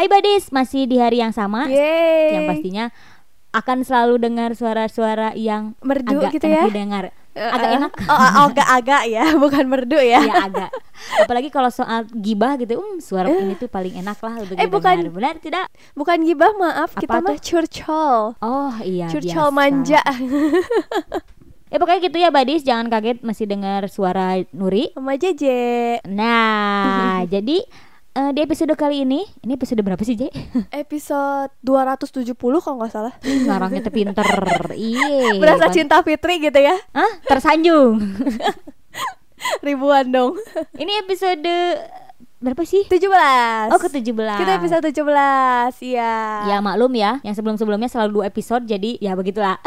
Hai Badis, masih di hari yang sama Yeay. Yang pastinya akan selalu dengar suara-suara yang merdu agak gitu enak ya. didengar Eh, Agak eh. enak Oh, oh, agak-agak ya, bukan merdu ya. Ya agak Apalagi kalau soal gibah gitu um, Suara ini tuh paling enak lah untuk Eh, didengar bukan. Benar tidak? Bukan gibah, maaf. Apa kita mah tuh? curcol. Oh iya Curcol biasa. manja. Ya pokoknya gitu ya Badis Jangan kaget masih dengar suara Nuri Sama Jeje. Nah jadi eh, di episode kali ini Ini episode berapa sih Jay? Episode 270 kalau nggak salah. Ngarangnya tuh pinter Iya Berasa cinta Fitri gitu ya. Hah? Tersanjung Ribuan dong. Ini episode berapa sih? 17. Oh ke 17 Kita episode 17. Iya. Ya maklum ya, yang sebelum-sebelumnya selalu dua episode jadi ya begitulah.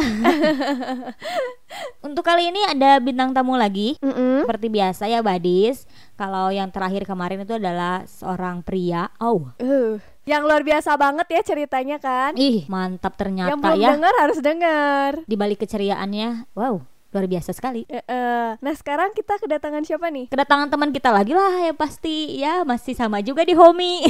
Untuk kali ini ada bintang tamu lagi. Mm-mm. Seperti biasa ya Badis. Kalau yang terakhir kemarin itu adalah seorang pria. Oh, Uh, yang luar biasa banget ya ceritanya kan. ih mantap ternyata yang belum ya. dengar harus dengar. Di balik keceriaannya, wow, luar biasa sekali. Eh, eh. Nah sekarang kita kedatangan siapa nih? Kedatangan teman kita lagi lah ya pasti ya masih sama juga di Homi.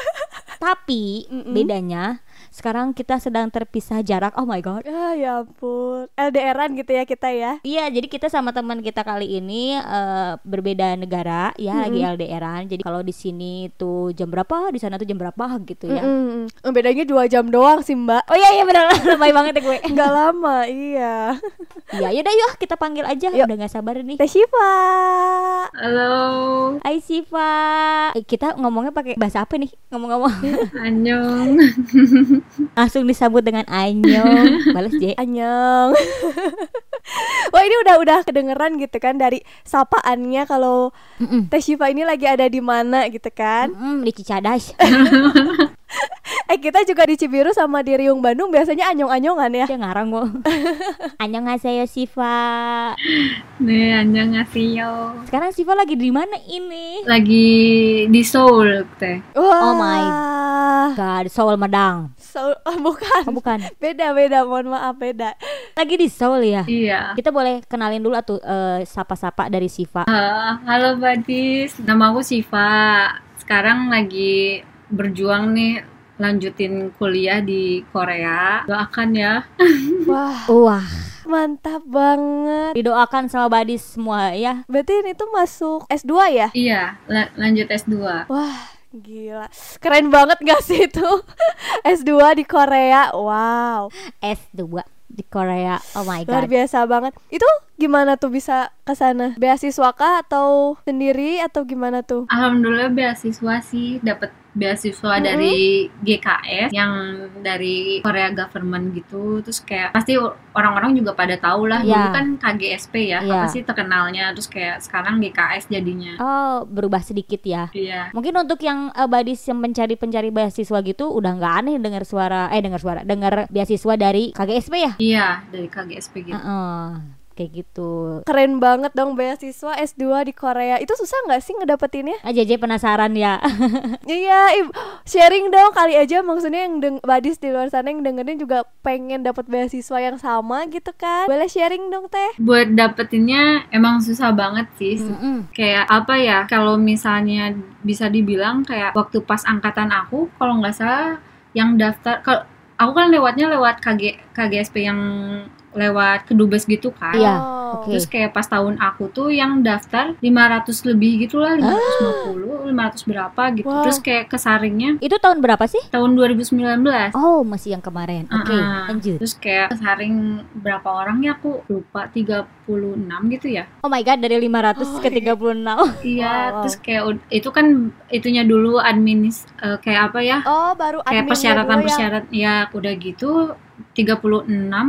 Tapi Mm-mm. bedanya sekarang kita sedang terpisah jarak. Oh my god. Ah ya ampun LDRan gitu ya kita ya Iya, jadi kita sama teman kita kali ini eh, berbeda negara ya, lagi LDRan. Jadi kalau di sini tuh jam berapa, di sana tuh jam berapa gitu ya. Mm-mm. Eh, Bedanya dua jam doang sih mbak Oh iya iya benar, lebay banget ya gue. Nggak lama iya Iya, yaudah yuk kita panggil aja. Yuk. Udah gak sabar nih. Teh Syifa Halo, Hai Siva. Eh, kita ngomongnya pakai bahasa apa nih? Ngomong-ngomong. Annyeong. Langsung disambut dengan anyong. Balas J. Anyong Wah ini udah udah kedengeran gitu kan dari sapaannya kalau. Teh Syifa ini lagi ada di mana gitu kan Mm, di Cicadas. Eh kita juga di Cibiru sama di Riung Bandung biasanya anyong-anyongan ya Dia ngarang kok. Annyeonghaseyo Siva. Nih, annyeonghaseyo. Sekarang Siva lagi di mana ini? Lagi di Seoul, Teh. Wah Oh my God, Seoul Medang. So, oh, bukan Oh bukan. Beda beda mohon maaf beda Lagi di Seoul ya. Iya. Kita boleh kenalin dulu atuh eh, sapa-sapa dari Siva. Ah, halo Badis, nama aku Siva. Sekarang lagi berjuang nih lanjutin kuliah di Korea. Doakan ya. Wah Wah, mantap banget didoakan sama Badis semua ya. Berarti ini tuh masuk S2 ya? Iya, la- lanjut S2. Wah, gila. Keren banget gak sih itu? S2 di Korea. Wow, S2 di Korea. Oh my luar god. biasa banget. Itu gimana tuh bisa ke sana? Beasiswa kah atau sendiri atau gimana tuh? Alhamdulillah beasiswa sih dapat beasiswa dari GKS yang dari Korea government gitu terus kayak pasti orang-orang juga pada tahu lah Iya. dulu kan KGSP ya Iya. apa sih terkenalnya terus kayak sekarang GKS jadinya Oh, berubah sedikit ya. iya Mungkin untuk yang eh, Badis yang pencari-pencari beasiswa gitu udah nggak aneh dengar suara eh dengar suara, dengar beasiswa dari KGSP ya? iya dari KGSP gitu Heeh. Kayak gitu. Keren banget dong beasiswa S2 di Korea. Itu susah nggak sih ngedapetinnya? Ah, JJ penasaran ya. Iya, sharing dong kali aja maksudnya yang deng badis di luar sana yang dengerin juga pengen dapat beasiswa yang sama gitu kan. Boleh sharing dong, Teh? buat dapetinnya emang susah banget sih Mm-mm. kayak apa ya kalau misalnya bisa dibilang kayak waktu pas angkatan aku kalau nggak salah yang daftar kalau aku kan lewatnya lewat KG KGSP yang lewat kedubes gitu kan Iya, Oh. oke. Terus kayak pas tahun aku tuh yang daftar 500 lebih gitu lah 550, 500 berapa gitu Wah. Terus kayak kesaringnya Itu tahun berapa sih? tahun 2019 Oh, masih yang kemarin. Oke, Uh-uh. lanjut. Terus kayak kesaring berapa orangnya aku lupa 36 gitu ya Oh my god, dari 500 Oh, ke iya. 36. Iya Wow. terus kayak itu kan itunya dulu adminis eh, kayak apa ya Oh, baru kayak adminnya persyaratan dulu ya. persyaratan ya udah gitu 36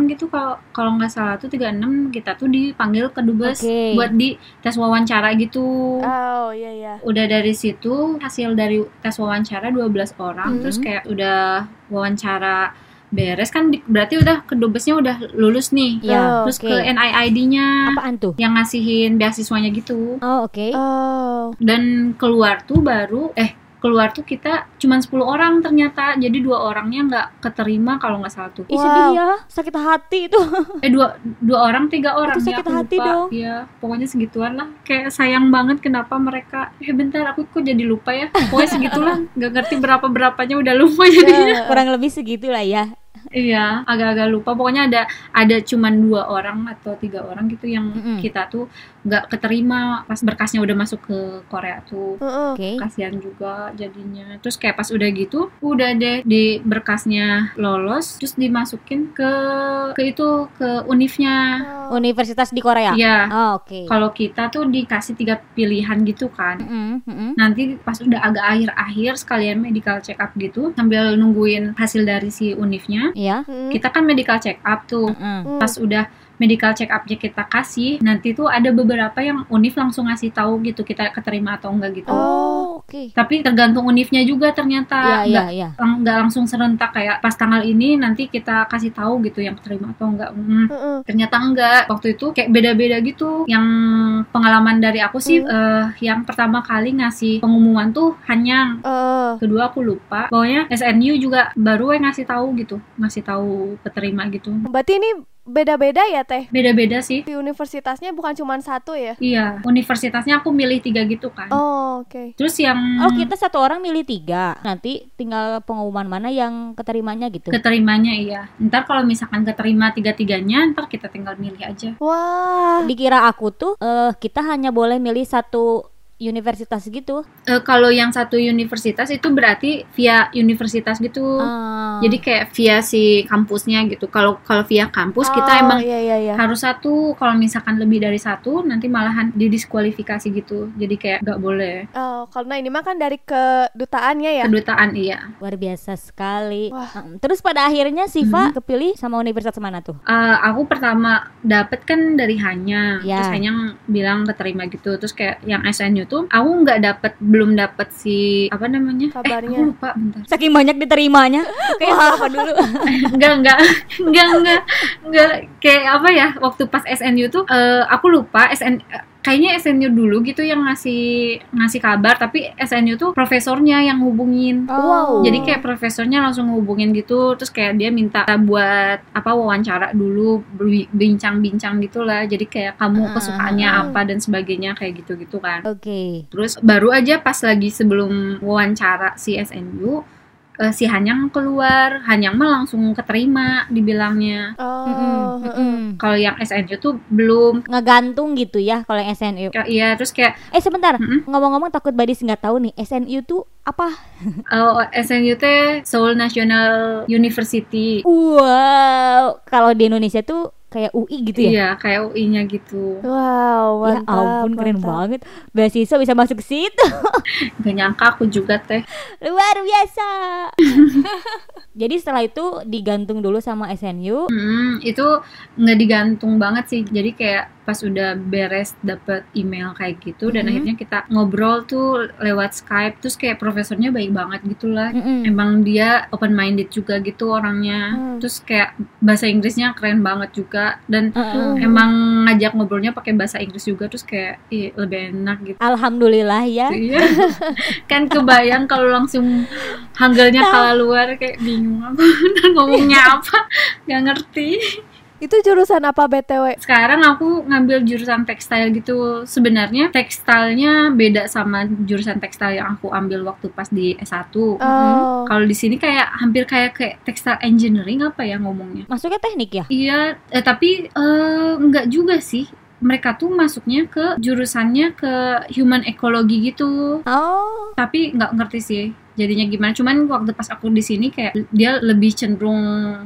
gitu kalau kalau nggak salah tuh 36 kita tuh dipanggil ke dubes Oke. buat di tes wawancara gitu Oh, iya iya. udah dari situ hasil dari tes wawancara 12 orang Mhm. terus kayak udah wawancara beres kan di- berarti udah kedubesnya udah lulus nih Ya, terus oke. ke NIID-nya Apaan tuh? yang ngasihin beasiswanya gitu Oh, oke. Oh. dan keluar tuh baru eh keluar tuh kita cuman 10 orang ternyata jadi dua orangnya nggak keterima kalau nggak salah tuh Ih Wow. sedih ya, sakit hati itu. eh dua dua orang tiga orang Itu ya sakit aku hati lupa. dong. Iya, pokoknya segituan lah kayak sayang banget kenapa mereka eh bentar aku kok jadi lupa ya pokoknya segitulah nggak ngerti berapa berapanya udah lupa jadinya Kurang lebih segitulah ya. Iya agak-agak lupa pokoknya ada ada cuman dua orang atau tiga orang gitu yang Mm-mm. kita tuh nggak keterima pas berkasnya udah masuk ke Korea tuh Heeh. Oke. kasihan juga jadinya terus kayak pas udah gitu udah deh di berkasnya lolos terus dimasukin ke ke itu ke unifnya Universitas di Korea. Iya Oh, oke. kalau kita tuh dikasih tiga pilihan gitu kan Mm-mm, mm-mm. nanti pas udah agak akhir-akhir sekalian medical check up gitu sambil nungguin hasil dari si unifnya Iya. Mm. kita kan medical check up tuh. Mm. pas udah medical check upnya kita kasih nanti tuh ada beberapa yang unif langsung ngasih tahu gitu kita keterima atau enggak gitu. Oh, oke. tapi tergantung unifnya juga ternyata. Iya, nggak iya, iya. lang- nggak langsung serentak kayak pas tanggal ini nanti kita kasih tahu gitu yang terima atau enggak. Hmm, Heeh. ternyata enggak. Waktu itu kayak beda-beda gitu. Yang pengalaman dari aku sih Hmm. eh, yang pertama kali ngasih pengumuman tuh hanya Eh, kedua aku lupa. Pokoknya SNU juga baru yang ngasih tahu gitu. Ngasih tahu keterima gitu. Berarti ini beda-beda ya teh? Beda-beda sih. Di universitasnya bukan cuma satu ya? Iya universitasnya aku milih tiga gitu kan. Oh oke. Terus yang Oh, kita satu orang milih tiga. Nanti tinggal pengumuman mana yang keterimanya gitu. keterimanya iya. Ntar kalau misalkan keterima tiga-tiganya ntar kita tinggal milih aja. Wah. Dikira aku tuh eh kita hanya boleh milih satu universitas gitu. Eh, kalau yang satu universitas itu berarti via universitas gitu Ah. jadi kayak via si kampusnya gitu kalau kalau via kampus kita Oh, emang iya iya iya harus satu kalau misalkan lebih dari satu nanti malahan didiskualifikasi gitu jadi kayak nggak boleh oh karena ini mah kan dari kedutaannya ya kedutaan iya luar biasa sekali. Wah. Mm, Terus pada akhirnya Siva kepilih sama universitas mana tuh? Eh, aku pertama dapet kan dari hanya Ya. terus hanya bilang keterima gitu terus kayak yang SNU tuh aku nggak dapet belum dapet si apa namanya Kabarnya. eh, aku lupa bentar Saking banyak diterimanya. Kayak apa dulu? enggak enggak enggak enggak enggak kayak apa ya waktu pas SNU tuh eh, aku lupa SN eh, kayaknya SNU dulu gitu yang ngasih ngasih kabar tapi SNU tuh profesornya yang hubungin wow. Jadi kayak profesornya langsung hubungin gitu terus kayak dia minta buat apa wawancara dulu bincang-bincang gitulah. Jadi kayak kamu Ah, kesukaannya apa dan sebagainya kayak gitu-gitu kan. Oke. terus baru aja pas lagi sebelum wawancara si SNU eh, si Hanyang keluar Hanyang mah langsung keterima dibilangnya oh Mm-mm, heeh. mm-mm. kalau yang SNU tuh belum Ngegantung gitu ya kalau yang SNU. Ya, iya terus kayak Eh sebentar, ngomong-ngomong takut Badis nggak tahu nih SNU tuh apa? oh, SNU teh Seoul National University Wow, kalau di Indonesia tuh kayak UI gitu ya? iya kayak UI-nya gitu wow Ya mantap ampun keren mantap. banget Beasiswa bisa masuk ke situ gak nyangka aku juga teh Luar biasa Jadi setelah itu digantung dulu sama SNU Hmm, itu nggak digantung banget sih. Jadi kayak pas udah beres dapet email kayak gitu dan Mhm. akhirnya kita ngobrol tuh lewat Skype terus kayak profesornya baik banget gitulah. Mm-mm. Emang dia open minded juga gitu orangnya. Hmm. Terus kayak bahasa Inggrisnya keren banget juga dan Heeh. emang ngajak ngobrolnya pakai bahasa Inggris juga terus kayak ih, lebih enak gitu. Alhamdulillah ya Iya. kan kebayang kalau langsung hanggelnya keluar kayak bingung aku ngomongnya apa nggak ngerti itu jurusan apa btw sekarang aku ngambil jurusan tekstil gitu. Sebenarnya tekstilnya beda sama jurusan tekstil yang aku ambil waktu pas di S1 oh. Kalau di sini kayak hampir kayak kayak textile engineering apa ya ngomongnya? Masuknya teknik ya? iya eh, tapi eh, nggak juga sih. Mereka tuh masuknya ke jurusannya ke human ecology gitu. Oh. Tapi nggak ngerti sih jadinya gimana. Cuman waktu pas aku di sini kayak dia lebih cenderung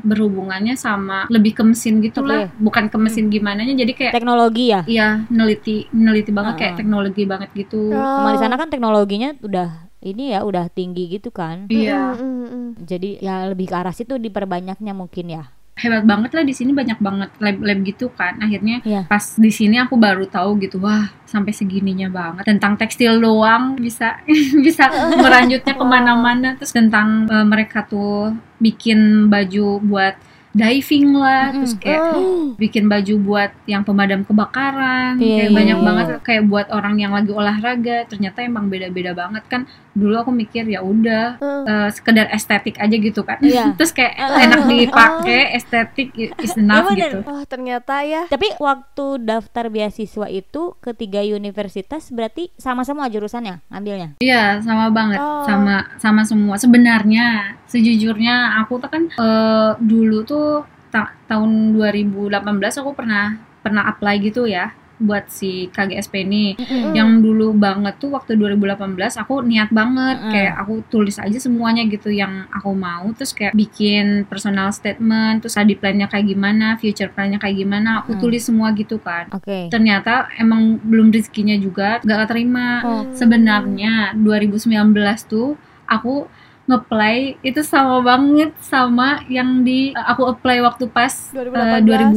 berhubungannya sama lebih ke mesin gitu lah. Bukan ke mesin gimana jadi kayak Teknologi ya? iya neliti neliti banget kayak Heeh. teknologi banget gitu. Oh. Di sana kan teknologinya udah ini ya udah tinggi gitu kan? Iya. Mm, mm, mm. Jadi ya lebih ke arah situ diperbanyaknya mungkin ya hebat banget lah di sini banyak banget lab-lab gitu kan akhirnya Iya. pas di sini aku baru tahu gitu wah sampai segininya banget tentang tekstil doang bisa bisa meranjutnya ke mana-mana terus tentang eh, mereka tuh bikin baju buat diving lah Mm-mm. terus kayak Oh. bikin baju buat yang pemadam kebakaran Iya, kayak iya, banyak iya. banget kayak buat orang yang lagi olahraga ternyata emang beda-beda banget kan dulu aku mikir ya udah Hmm. eh, sekedar estetik aja gitu kan Iya. terus kayak enak dipakai estetik is enough Iya, bener. gitu Oh ternyata ya Tapi waktu daftar beasiswa itu ketiga universitas berarti sama-sama jurusannya ngambilnya. Iya, sama banget, Oh. sama sama semua. Sebenarnya, sejujurnya aku tuh kan eh, dulu tuh ta- tahun 2018 aku pernah pernah apply gitu ya buat si KGSP ini. Mm. Yang dulu banget tuh waktu 2018 aku niat banget Mm-mm. kayak aku tulis aja semuanya gitu yang aku mau terus kayak bikin personal statement, terus study plan-nya kayak gimana, future plan-nya kayak gimana, aku Mm. tulis semua gitu kan. Oke. Ternyata emang belum rezekinya juga gak keterima Oh. sebenarnya 2019 tuh aku ngeplay itu sama banget sama yang di aku apply waktu pas eh, 2018.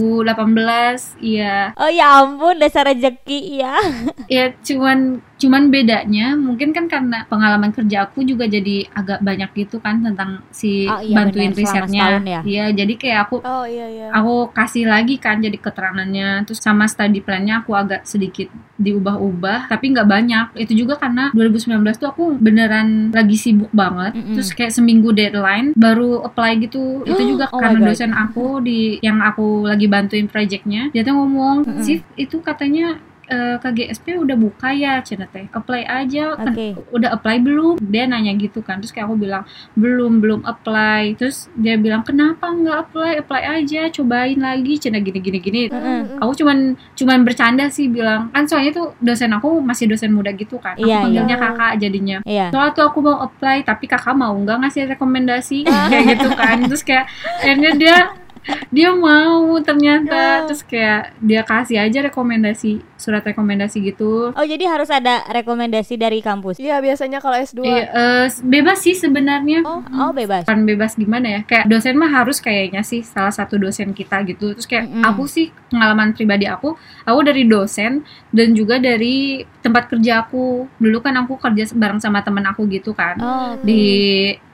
2018 iya Oh ya ampun dasar rezeki ya. ya cuman cuman bedanya mungkin kan karena pengalaman kerja aku juga jadi agak banyak gitu kan tentang si Oh, iya, bantuin selama risetnya. ya. iya jadi kayak aku Oh iya iya. aku kasih lagi kan jadi keterangannya. Terus sama study plan-nya aku agak sedikit diubah-ubah tapi nggak banyak. Itu juga karena 2019 tuh aku beneran lagi sibuk banget. Mm-mm. terus kayak seminggu deadline baru apply gitu. Itu juga Oh karena dosen aku di yang aku lagi bantuin projectnya dia tuh ngomong Mm-mm. sih itu katanya eh, KGSP udah buka ya Cina teh. Apply aja. Kan Oke. udah apply belum? Dia nanya gitu kan. Terus kayak aku bilang belum belum apply. Terus dia bilang kenapa nggak apply? Apply aja. Cobain lagi. Cina gini gini gini. Mm-mm. aku cuman cuman bercanda sih bilang. Kan soalnya tuh dosen aku masih dosen muda gitu kan. Aku Iya, panggilnya iya. kakak jadinya. Iya. soalnya tuh aku mau apply tapi kakak mau nggak ngasih rekomendasi. Kayak gitu kan. Terus kayak akhirnya dia dia mau ternyata Ya. terus kayak dia kasih aja rekomendasi surat rekomendasi gitu Oh jadi harus ada rekomendasi dari kampus. Iya biasanya kalau S2 Iya, eh, bebas sih sebenarnya Oh Oh bebas. bukan bebas gimana ya kayak dosen mah harus kayaknya sih salah satu dosen kita gitu terus kayak Mm-mm. aku sih pengalaman pribadi aku aku dari dosen dan juga dari tempat kerja aku dulu kan aku kerja bareng sama temen aku gitu kan Oh di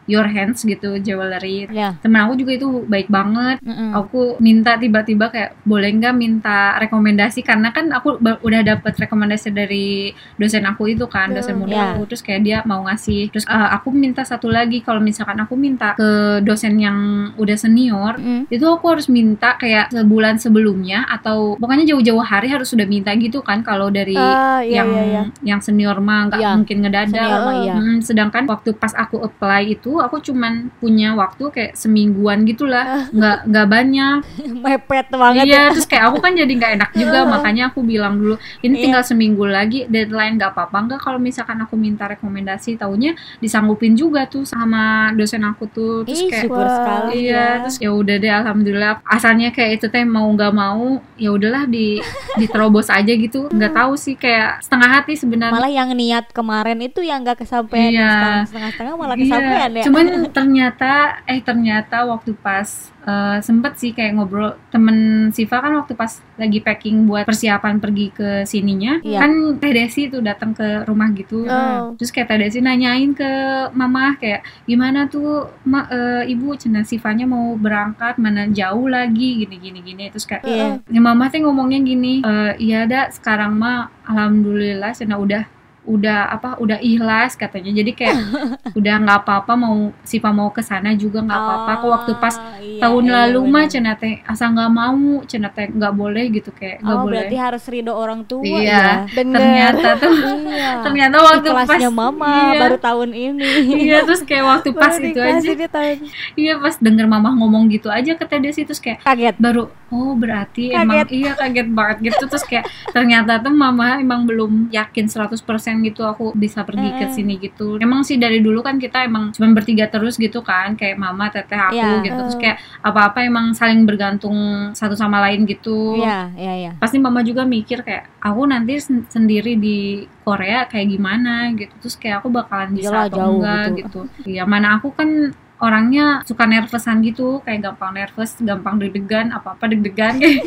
Your Hands gitu jewelry ya. temen aku juga itu baik banget Mm-mm. aku minta tiba-tiba kayak boleh nggak minta rekomendasi karena kan aku udah dapet rekomendasi dari dosen aku itu kan dosen Hmm, muda ya. aku terus kayak dia mau ngasih terus eh, aku minta satu lagi kalau misalkan aku minta ke dosen yang udah senior Mm-mm. itu aku harus minta kayak sebulan sebelumnya atau pokoknya jauh-jauh hari harus sudah minta gitu kan kalau dari Ah iya yang iya iya yang senior mah nggak Iya, mungkin ngedadak Senior mah iya. Mm, sedangkan waktu pas aku apply itu aku cuman punya waktu kayak semingguan gitulah nggak nggak banyak Mepet banget iya ya. terus kayak aku kan jadi nggak enak juga makanya aku bilang dulu ini Iya. tinggal seminggu lagi deadline nggak apa-apa nggak kalau misalkan aku minta rekomendasi taunya disanggupin juga tuh sama dosen aku tuh terus Ih kayak syukur sekali Iya, ya. terus ya udah deh alhamdulillah. Asalnya kayak itu teh mau nggak mau, ya udahlah di diterobos aja gitu. Nggak tahu sih kayak setengah hati sebenarnya. Malah yang niat kemarin itu yang gak kesampaian Iya. setengah-setengah malah Iya, kesampaian ya. Cuman ternyata eh ternyata waktu pas eh, sempet sih kayak ngobrol temen Siva kan waktu pas lagi packing buat persiapan pergi ke sininya Iya. kan Teh Desi tuh datang ke rumah gitu. Oh. Terus kayak Teh Desi nanyain ke mama kayak gimana tuh ma, eh, ibu cina Sivanya mau berangkat mana jauh lagi gini gini gini terus kayak ya mama teh ngomongnya gini "Eh, iya dak sekarang mah alhamdulillah cina udah udah apa udah ikhlas katanya jadi kayak udah nggak apa-apa mau Siva mau ke sana juga nggak apa-apa kok waktu pas Oh, iya, tahun iya, lalu mah bener. cina teh asal nggak mau cina teh nggak boleh gitu kayak nggak Oh boleh berarti harus ridho orang tua Iya. ya. Ternyata tuh Iya. ternyata waktu pas Kelasnya mama iya, baru tahun ini. iya terus kayak waktu pas itu dikasih aja di tahun iya pas denger mama ngomong gitu aja ke Teh Desi terus kayak Kaget. baru oh berarti Kaget. emang iya kaget banget gitu terus kayak ternyata tuh mama emang belum yakin 100% gitu aku bisa pergi ke Mm-mm. sini gitu emang sih dari dulu kan kita emang cuma bertiga terus gitu kan kayak mama teteh aku Iya. gitu terus Mm. kayak apa-apa emang saling bergantung satu sama lain gitu Iya, iya, iya. pasti mama juga mikir kayak aku nanti sen- sendiri di Korea kayak gimana gitu terus kayak aku bakalan bisa Iyalah, atau jauh enggak gitu. gitu ya mana aku kan orangnya suka nervousan gitu kayak gampang nervous gampang deg-degan apa apa deg-degan kayak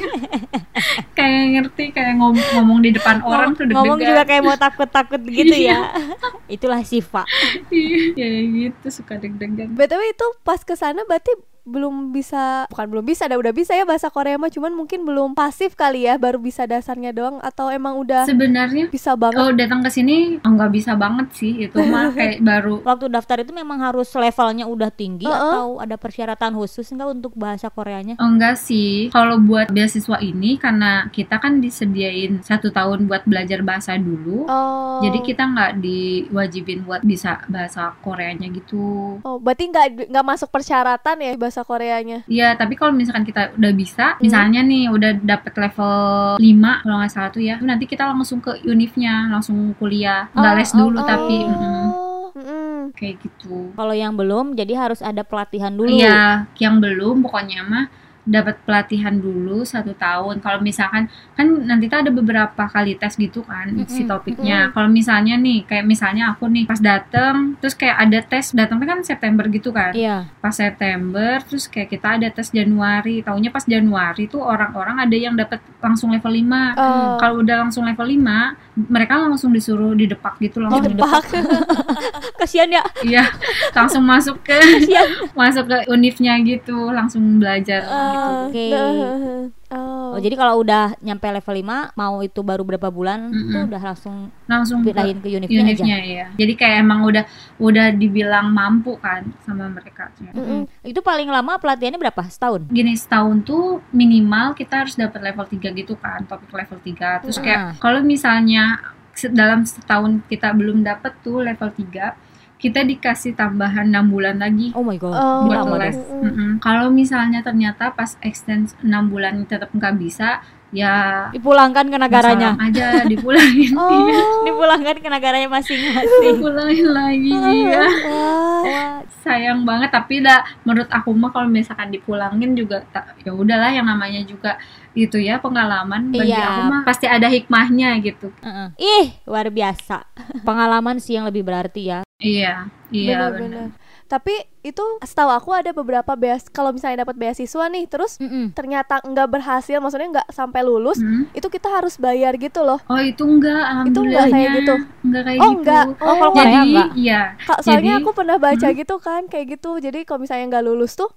kayak ngerti kayak ngom- ngomong di depan orang tuh deg-degan Ngomong juga kayak mau takut-takut gitu ya. Itulah Siva. iya ya gitu suka deg-degan BTW itu pas ke sana berarti belum bisa bukan belum bisa ada udah bisa ya bahasa Korea mah cuman mungkin belum pasif kali ya baru bisa dasarnya doang atau emang udah Sebenarnya bisa banget kalau datang ke sini nggak bisa banget sih itu mah kayak baru Waktu daftar itu memang harus levelnya udah tinggi Heeh. atau ada persyaratan khusus enggak untuk bahasa Koreanya? Enggak sih, kalau buat beasiswa ini karena kita kan disediain satu tahun buat belajar bahasa dulu, oh jadi kita nggak diwajibin buat bisa bahasa Koreanya gitu. oh berarti nggak nggak masuk persyaratan ya bahasa Koreanya Iya, tapi kalau misalkan kita udah bisa, Hmm. misalnya nih udah dapet level 5 kalau nggak salah tuh ya, nanti kita langsung ke univnya, langsung kuliah, nggak Oh, les dulu oh, tapi oh. mm, Mm-mm. kayak gitu. Kalau yang belum jadi harus ada pelatihan dulu. Iya, yang belum pokoknya mah dapat pelatihan dulu satu tahun. Kalau misalkan kan nanti tuh ada beberapa kali tes gitu kan si Mm-mm, topiknya. Kalau misalnya nih kayak misalnya aku nih pas dateng terus kayak ada tes datangnya kan September gitu kan. Iya. Pas September terus kayak kita ada tes Januari. Taunya pas Januari tuh orang-orang ada yang dapat langsung level 5. Oh. Kalau udah langsung level 5, mereka langsung disuruh didepak gitu langsung Didepak. Kasihan ya. Iya, langsung masuk ke Kasihan. masuk ke univnya gitu, langsung belajar gitu. Ah, Oke. nah, Oh, Oh, jadi kalau udah nyampe level 5 mau itu baru berapa bulan Mm-mm. tuh udah langsung Langsung ke pindahin ke univnya, univnya ya. Jadi kayak emang udah udah dibilang mampu kan sama mereka. aja. Mm. Itu paling lama pelatihannya berapa? Setahun? Gini setahun tuh minimal kita harus dapat level 3 gitu kan, topik level 3. Terus kayak Ah. kalau misalnya dalam setahun kita belum dapat tuh level 3, kita dikasih tambahan 6 bulan lagi. Oh my god. Oh. Buat les. dong. Mm-mm. Kalau misalnya ternyata pas extend 6 bulan tetap nggak bisa, ya Dipulangkan ke negaranya. aja dipulangin. Oh. Dipulangkan ke negaranya masing-masing. dipulangin lagi ya. Wah. Wah, Sayang banget tapi dah menurut aku mah kalau misalkan dipulangin juga ya udahlah yang namanya juga itu ya pengalaman bagi Iya. aku mah pasti ada hikmahnya gitu. Heeh. Ih, luar biasa. Pengalaman sih yang lebih berarti ya. Iya, iya benar. Tapi itu setahu aku ada beberapa beas kalau misalnya dapat beasiswa nih terus Mm-mm. ternyata nggak berhasil maksudnya nggak sampai lulus Hmm. itu kita harus bayar gitu loh Oh itu enggak, Itu enggak kayak alhamdulillahnya. gitu? Enggak kayak Oh, gitu. enggak. Oh, kalau Oh. Korea Jadi enggak? iya, Kak, soalnya Jadi- aku pernah baca Hmm. gitu kan kayak gitu jadi kalau misalnya nggak lulus tuh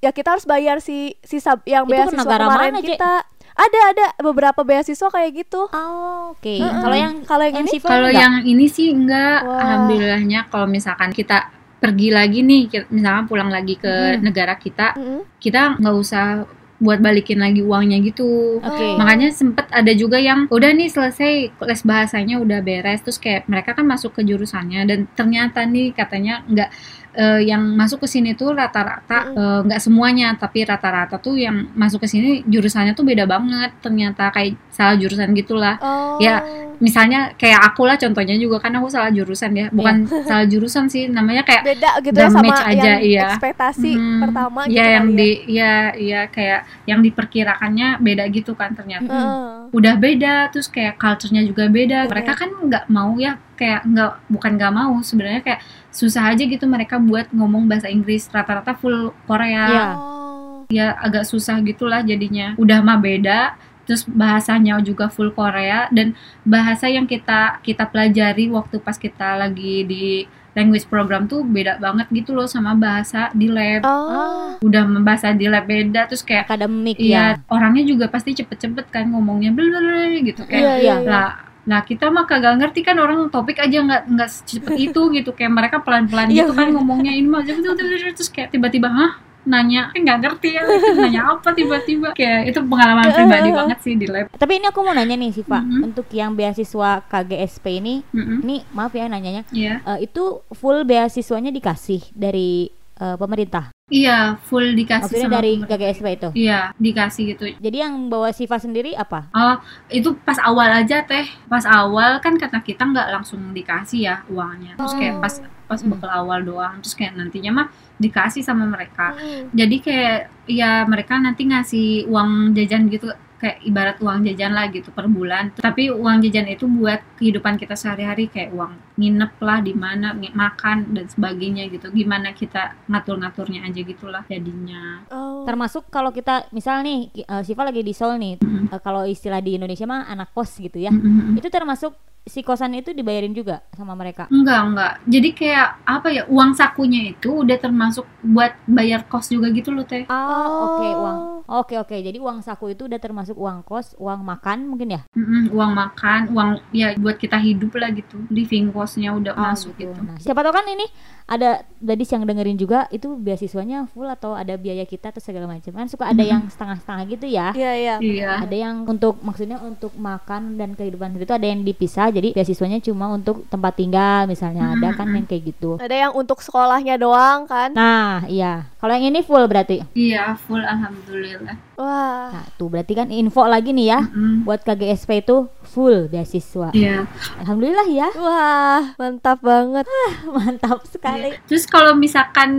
ya kita harus bayar si sisa yang Itu beasiswa kemarin mana, kita ada ada beberapa beasiswa kayak gitu Oh, oke. Mm-mm. Kalau yang kalau yang ini Kalau yang ini sih enggak, Wah. alhamdulillahnya kalau misalkan kita pergi lagi nih, misalkan pulang lagi ke Hmm. negara kita, Mm-mm. kita nggak usah buat balikin lagi uangnya gitu. Oh. Makanya sempet ada juga yang udah nih selesai les bahasanya udah beres terus kayak mereka kan masuk ke jurusannya dan ternyata nih katanya nggak eh, yang masuk ke sini tuh rata-rata eh, nggak semuanya tapi rata-rata tuh yang masuk ke sini jurusannya tuh beda banget ternyata kayak salah jurusan gitulah. Oh. Ya, Misalnya kayak aku lah contohnya juga kan aku salah jurusan ya bukan salah jurusan sih namanya kayak beda gitu ya sama match aja, yang iya. ekspektasi Hmm, pertama ya gitu yang kali di ya ya kayak yang diperkirakannya beda gitu kan ternyata ya. Heeh. udah beda terus kayak culture-nya juga beda mereka kan nggak mau ya kayak nggak bukan nggak mau sebenarnya kayak susah aja gitu mereka buat ngomong bahasa Inggris rata-rata full Korea Iya. Oh. ya agak susah gitulah jadinya udah mah beda terus bahasanya juga full Korea dan bahasa yang kita kita pelajari waktu pas kita lagi di language program tuh beda banget gitu loh sama bahasa di lab Oh. udah bahasa di lab beda terus kayak akademik Iya, ya. orangnya juga pasti cepet-cepet kan ngomongnya blablabla gitu kayak Iya, iya, iya. lah lah kita mah kagak ngerti kan orang topik aja nggak nggak secepat itu gitu. Kayak mereka pelan-pelan Iya, gitu kan ngomongnya ini mah. Terus kayak tiba-tiba hah? Nanya. Eh, nggak ngerti ya nanya apa tiba-tiba. Kayak itu pengalaman pribadi banget sih di lab. Tapi ini aku mau nanya nih Siva, Mhm. untuk yang beasiswa KGSP ini, Mm-mm. ini maaf ya nanyanya, Iya. Eh, itu full beasiswanya dikasih dari eh, pemerintah. iya full dikasih Maksudnya sama dari. KGSP itu. iya dikasih gitu Jadi yang bawa Siva sendiri apa? Oh, itu pas awal aja teh. Pas awal kan karena kita nggak langsung dikasih ya uangnya. Terus kayak Oh. pas pas Hmm. bekal awal doang. Terus kayak nantinya mah dikasih sama mereka. Mm. Jadi kayak ya mereka nanti ngasih uang jajan gitu kayak ibarat uang jajan lah gitu per bulan. Tapi uang jajan itu buat kehidupan kita sehari-hari kayak uang nginep lah di mana makan dan sebagainya gitu. Gimana kita ngatur-ngaturnya aja gitulah jadinya. Oh. Termasuk kalau kita misal nih eh, Siva lagi di Seoul nih, Mm-mm. eh, kalau istilah di Indonesia mah anak kos gitu ya. Mm-mm. Itu termasuk si kosan itu dibayarin juga sama mereka. Enggak, enggak. Jadi kayak apa ya? Uang sakunya itu udah termasuk buat bayar kos juga gitu loh, Teh. Oh, oke uang. Oke oke. Jadi uang saku itu udah termasuk uang kos, uang makan mungkin ya? Mm-mm, uang makan, uang ya buat kita hidup lah gitu. Living costnya udah Oh, masuk gitu. Nah, siapa tahu kan ini ada gadis yang dengerin juga itu beasiswanya full atau ada biaya kita atau segala macam. Kan suka ada yang setengah-setengah gitu ya. Iya iya. Iya. Ada yang untuk maksudnya untuk makan dan kehidupan hidup itu ada yang dipisah. Jadi beasiswanya cuma untuk tempat tinggal misalnya. Ada kan yang kayak gitu. Ada yang untuk sekolahnya doang kan? Nah, iya. Kalau yang ini full berarti. Iya, full alhamdulillah. Wah. Nah, tuh berarti kan info lagi nih ya. Mm, Buat KGSP itu full beasiswa. Iya. Alhamdulillah ya. Wah, mantap banget. Mantap sekali. Terus kalau misalkan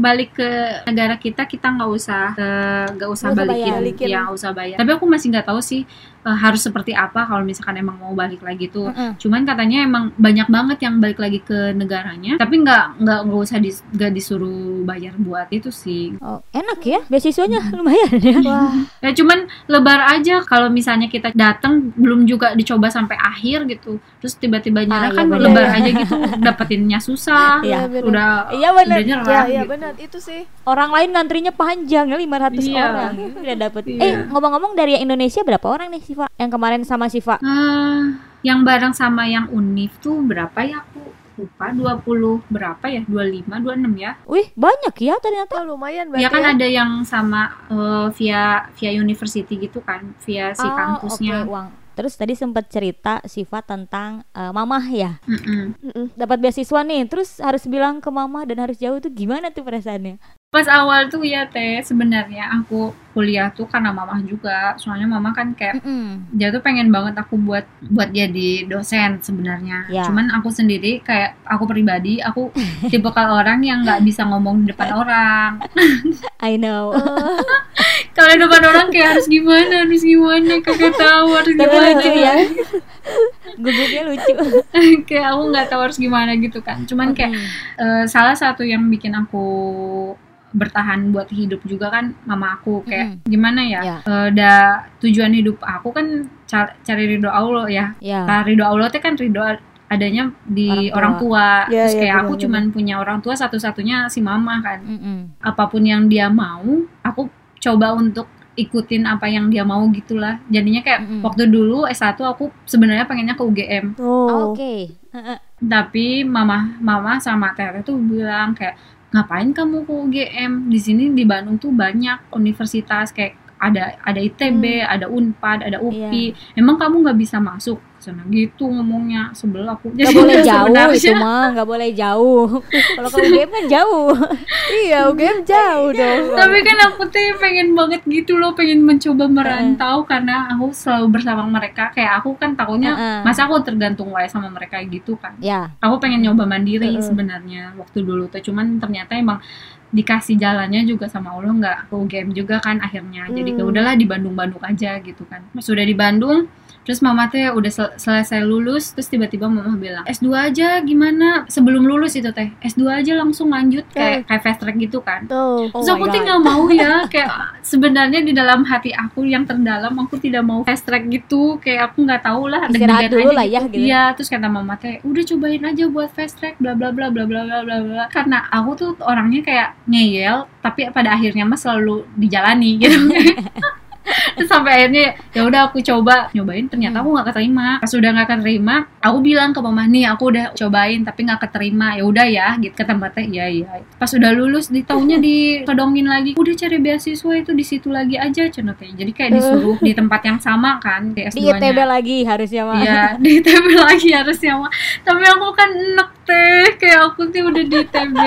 balik ke negara kita, kita nggak usah eh, nggak usah usah balikin, bayar. Balikin. ya nggak usah bayar. Tapi aku masih nggak tahu sih eh, harus seperti apa kalau misalkan emang mau balik lagi tuh. Mm-mm. Cuman katanya emang banyak banget yang balik lagi ke negaranya, tapi nggak nggak nggak usah dis, nggak disuruh bayar buat itu sih. Oh, enak ya beasiswanya lumayan ya. Wah. Ya cuman lebar aja kalau misalnya kita datang belum juga dicoba sampai akhir gitu. Terus tiba-tiba iya nyerah kan bener. lebar aja gitu. Dapetinnya susah. Iya, bener. udah Iya nyerah. Iya, gitu. benar. Itu sih. Orang lain ngantrinya panjang ya 500 Iya. orang. Udah dapet. Iya. Eh, ngomong-ngomong dari Indonesia berapa orang nih Siva? Yang kemarin sama Siva? Ah, yang bareng sama yang Unif tuh berapa ya aku lupa 20 berapa ya 25 26 ya Wih, banyak ya ternyata. Oh, lumayan ya kan ya. ada yang sama eh, via via university gitu kan via si Oh, kampusnya oke, uang. Terus tadi sempat cerita Siva tentang eh, mamah ya. Mm-mm. Mm-mm. Dapat beasiswa nih, terus harus bilang ke mama dan harus jauh tuh gimana tuh perasaannya? Pas awal tuh ya teh sebenarnya aku kuliah tuh karena mama juga soalnya mama kan kayak Mm-mm. dia tuh pengen banget aku buat buat jadi dosen sebenarnya. Ya. Cuman aku sendiri kayak aku pribadi aku tipe orang yang nggak bisa ngomong di depan orang. I know. Kalau di depan orang kayak harus gimana, harus gimana, kagak tahu harus Tapi gimana. lucu ya. Gugupnya lucu. kayak aku nggak tahu harus gimana gitu kan. Cuman kayak eh, salah satu yang bikin aku bertahan buat hidup juga kan mama aku kayak gimana ya Ya. Eh, da tujuan hidup aku kan ca- cari ridho Allah ya Ya. Nah, ridho Allah itu kan ridho adanya di Orang orang tua, Ya, terus ya, kayak aku cuman punya orang tua satu-satunya si mama kan Mm-mm. apa pun yang dia mau aku coba untuk ikutin apa yang dia mau gitulah jadinya kayak Mm-mm. waktu dulu S1 aku sebenarnya pengennya ke UGM Oh. Oke. Heeh. tapi mama mama sama Tere tuh bilang kayak ngapain kamu ke UGM di sini di Bandung tuh banyak universitas kayak ada ada ITB ada Unpad ada UPI emang kamu nggak bisa masuk sana gitu ngomongnya sebel aku Gak boleh jauh itu mah, gak boleh jauh. Kalau ke UGM kan jauh. Iya, UGM jauh dong. tapi kan aku tuh pengen banget gitu loh pengen mencoba merantau karena aku selalu bersama mereka kayak aku kan takutnya Heeh. masa aku tergantung wae sama mereka gitu kan Ya. aku pengen nyoba mandiri Heeh. sebenarnya waktu dulu tuh cuman ternyata emang dikasih jalannya juga sama Allah nggak ke UGM juga kan akhirnya jadi Hmm. ya udahlah di Bandung-Bandung aja gitu kan sudah di Bandung terus mama teh udah sel- selesai lulus terus tiba-tiba mama bilang S2 aja gimana? Sebelum lulus itu teh S2 aja langsung lanjut kayak kayak fast track gitu kan. Tuh. Oh Terus aku tuh mau ya kayak sebenarnya di dalam hati aku yang terdalam aku tidak mau fast track gitu. Kayak aku nggak tahu lah Istirahat dulu aja lah ya, gitu. Iya terus kata mama teh udah cobain aja buat fast track bla bla bla bla bla bla bla bla. Karena aku tuh orangnya kayak ngeyel tapi pada akhirnya mah selalu dijalani gitu Terus sampai akhirnya ya udah aku coba. Nyobain ternyata aku nggak keterima. Pas udah nggak keterima aku bilang ke mama nih aku udah cobain tapi nggak keterima. Ya udah ya gitu kata mbak teh iya iya. Pas udah lulus di tahunnya ditodongin lagi. Udah cari beasiswa itu di situ lagi aja cenah jadi kayak disuruh di tempat yang sama kan di Di S2 ITB lagi harusnya mah. Iya, di ITB lagi harusnya mah. Tapi aku kan enek teh, kayak aku tuh udah di ITB.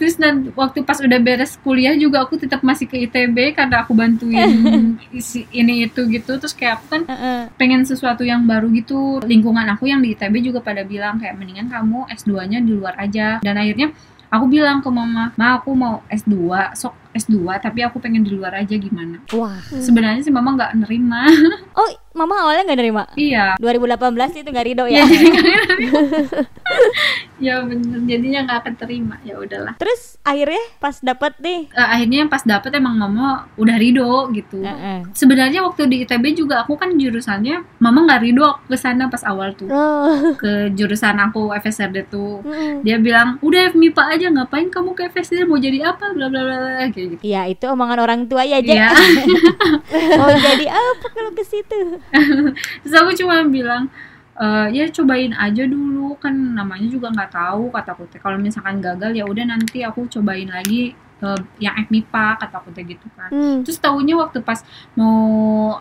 Terus dan waktu pas udah beres kuliah juga aku tetap masih ke ITB karena aku bantuin isi ini itu gitu. Terus kayak aku kan Heeh. pengen sesuatu yang baru gitu. Lingkungan aku yang di ITB juga pada bilang kayak mendingan kamu S2-nya di luar aja. Dan akhirnya aku bilang ke mama, "Ma, aku mau S2, sok S2, tapi aku pengen di luar aja gimana?" Wah. Sebenarnya sih mama nggak nerima. Oh, mama awalnya nggak nerima. iya. 2018 itu nggak ridho Iya, ya. jadi ya bener jadinya nggak keterima ya udahlah Terus akhirnya pas dapet nih. Eh, akhirnya pas dapet emang mama udah ridho gitu Heeh. sebenarnya waktu di ITB juga aku kan jurusannya mama nggak ridho aku ke sana pas awal tuh Oh. ke jurusan aku FSRD tuh Mm-mm. dia bilang udah MIPA aja ngapain kamu ke FSRD mau jadi apa bla bla bla bla," kayak gitu Iya itu omongan orang tua ya aja. Iya. Mau jadi apa kalau ke situ? terus aku cuma bilang "Eh, ya cobain aja dulu kan namanya juga nggak tahu kataku teh kalau misalkan gagal ya udah nanti aku cobain lagi eh, yang MIPA kataku teh gitu kan Hmm. terus tahunya waktu pas mau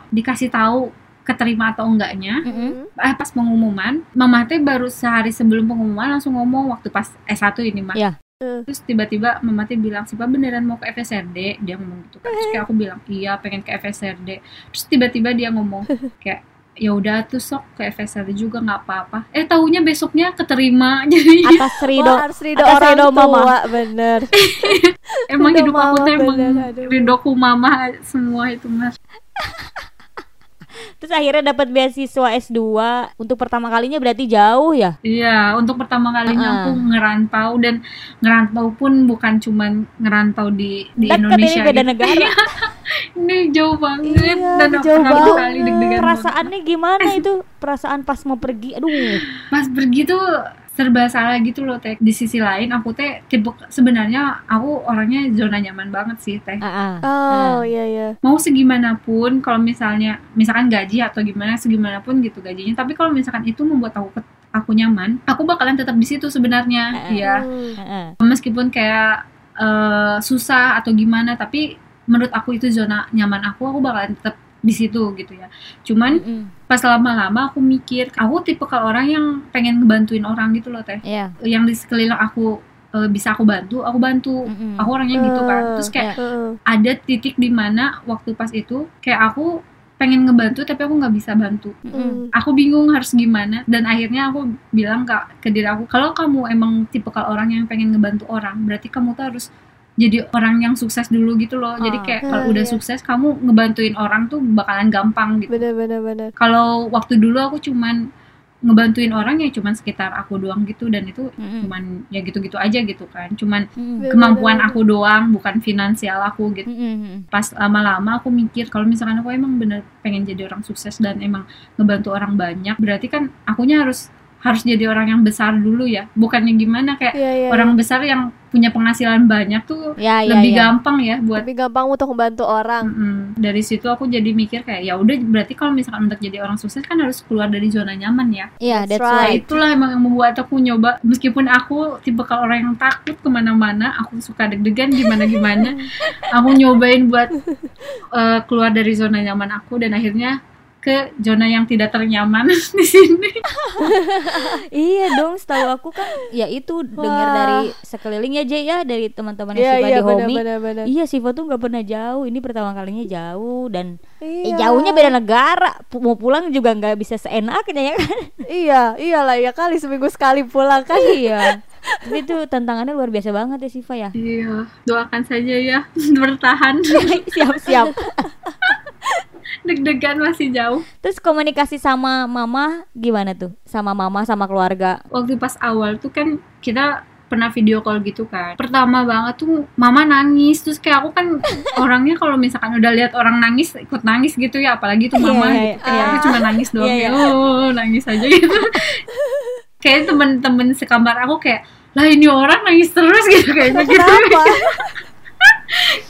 dikasih tahu keterima atau enggaknya Mm-mm. eh, pas pengumuman mama teh baru sehari sebelum pengumuman langsung ngomong waktu pas S1 ini mah Iya. terus tiba-tiba mama teh bilang siapa beneran mau ke FSRD dia ngomong gitu kan terus kayak aku bilang iya pengen ke FSRD terus tiba-tiba dia ngomong kayak ya udah tuh sok ke FSRD juga nggak apa-apa eh tahunya besoknya keterima jadi Atas ridho. Wah, harus ridho atas orang ridho tua, mama. bener. emang hidup aku tuh emang ridhoku mama semua itu mas Terus akhirnya dapat beasiswa S2 untuk pertama kalinya berarti jauh ya? Iya, untuk pertama kalinya Heeh. aku ngerantau dan ngerantau pun bukan cuman ngerantau di di Dekat Indonesia. ini beda gitu. negara. ini jauh banget Iya, dan jauh banget. kali deg-degan banget. Perasaannya gimana itu? Perasaan pas mau pergi. Aduh. Pas pergi tuh serba salah gitu loh teh. Di sisi lain aku teh tipe sebenarnya aku orangnya zona nyaman banget sih teh. Ah, ah. Oh, iya iya. Mau segimanapun kalau misalnya misalkan gaji atau gimana segimanapun gitu gajinya, tapi kalau misalkan itu membuat aku ket- aku nyaman, aku bakalan tetap di situ sebenarnya. Heeh. Iya. Hmm. Ah, ah. meskipun kayak eh, susah atau gimana tapi menurut aku itu zona nyaman aku aku bakalan tetap di situ gitu ya cuman Mm-mm. Pas lama-lama aku mikir aku tipe kalau orang yang pengen ngebantuin orang gitu loh teh Iya. yang di sekeliling aku eh, bisa aku bantu aku bantu Mm-mm. aku orangnya gitu kan Eh, terus kayak Heeh. ada titik di mana waktu pas itu kayak aku pengen ngebantu tapi aku nggak bisa bantu. Hmm. aku bingung harus gimana dan akhirnya aku bilang ke, ke diri aku kalau kamu emang tipe orang yang pengen ngebantu orang berarti kamu tuh harus jadi orang yang sukses dulu gitu loh jadi Ah. kayak Ah, kalau udah iya. sukses kamu ngebantuin orang tuh bakalan gampang gitu Bener bener bener. kalau waktu dulu aku cuman ngebantuin orang ya cuman sekitar aku doang gitu dan itu Mm-mm. cuman ya gitu-gitu aja gitu kan cuman Mm-mm. kemampuan aku doang bukan finansial aku gitu Mm-mm. pas lama-lama aku mikir kalau misalkan aku emang bener pengen jadi orang sukses dan emang ngebantu orang banyak berarti kan akunya harus harus jadi orang yang besar dulu ya bukannya gimana kayak Iya iya. orang besar yang punya penghasilan banyak tuh Ya, ya, lebih ya. gampang ya buat lebih gampang untuk membantu orang. Mm-mm. dari situ aku jadi mikir kayak ya udah berarti kalau misalkan untuk jadi orang sukses kan harus keluar dari zona nyaman ya Iya, That's that's Nah, right. itulah emang yang membuat aku nyoba meskipun aku tipe kalau orang yang takut ke mana-mana aku suka deg-degan gimana-gimana aku nyobain buat eh, keluar dari zona nyaman aku dan akhirnya ke zona yang tidak ternyaman di sini Iya dong, setahu aku kan ya itu dengar dari sekeliling ya Jay ya dari teman-teman Iya Siva iya di bener Homi. bener bener. Iya, Siva tuh nggak pernah jauh. Ini pertama kalinya jauh dan eh, Iya. jauhnya beda negara. Mau pulang juga nggak bisa seenaknya ya kan? Iya iyalah ya kali seminggu sekali pulang kan. iya. Tapi itu tantangannya luar biasa banget ya Siva ya. iya doakan saja ya bertahan Siap-siap. Deg-degan masih jauh. Terus komunikasi sama mama gimana tuh? Sama mama sama keluarga. waktu pas awal tuh kan kita pernah video call gitu kan. Pertama banget tuh mama nangis. Terus kayak aku kan orangnya kalau misalkan udah lihat orang nangis ikut nangis gitu ya. Apalagi tuh mama Iya, gitu. Iya, kayak aku cuma nangis doang. Iya, kayak iya. oh nangis aja. Gitu kayak temen-temen sekamar aku kayak lah ini orang nangis terus. Gitu kayaknya gitu?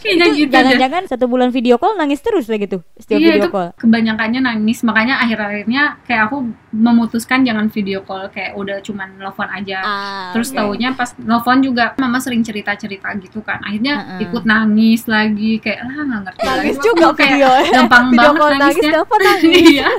Kayaknya gitu jangan-jangan satu bulan video call nangis terus lah gitu. Setiap Iya video itu call. kebanyakannya nangis makanya akhir-akhirnya kayak aku memutuskan jangan video call kayak udah cuman telepon aja Ah, Terus oke. taunya pas nelfon juga mama sering cerita-cerita gitu kan. Akhirnya Heeh. ikut nangis lagi kayak lah nggak ngerti lagi. Nangis Aku juga kayak video ya. gampang Video banget call nangis nangisnya. kenapa nangis? iya.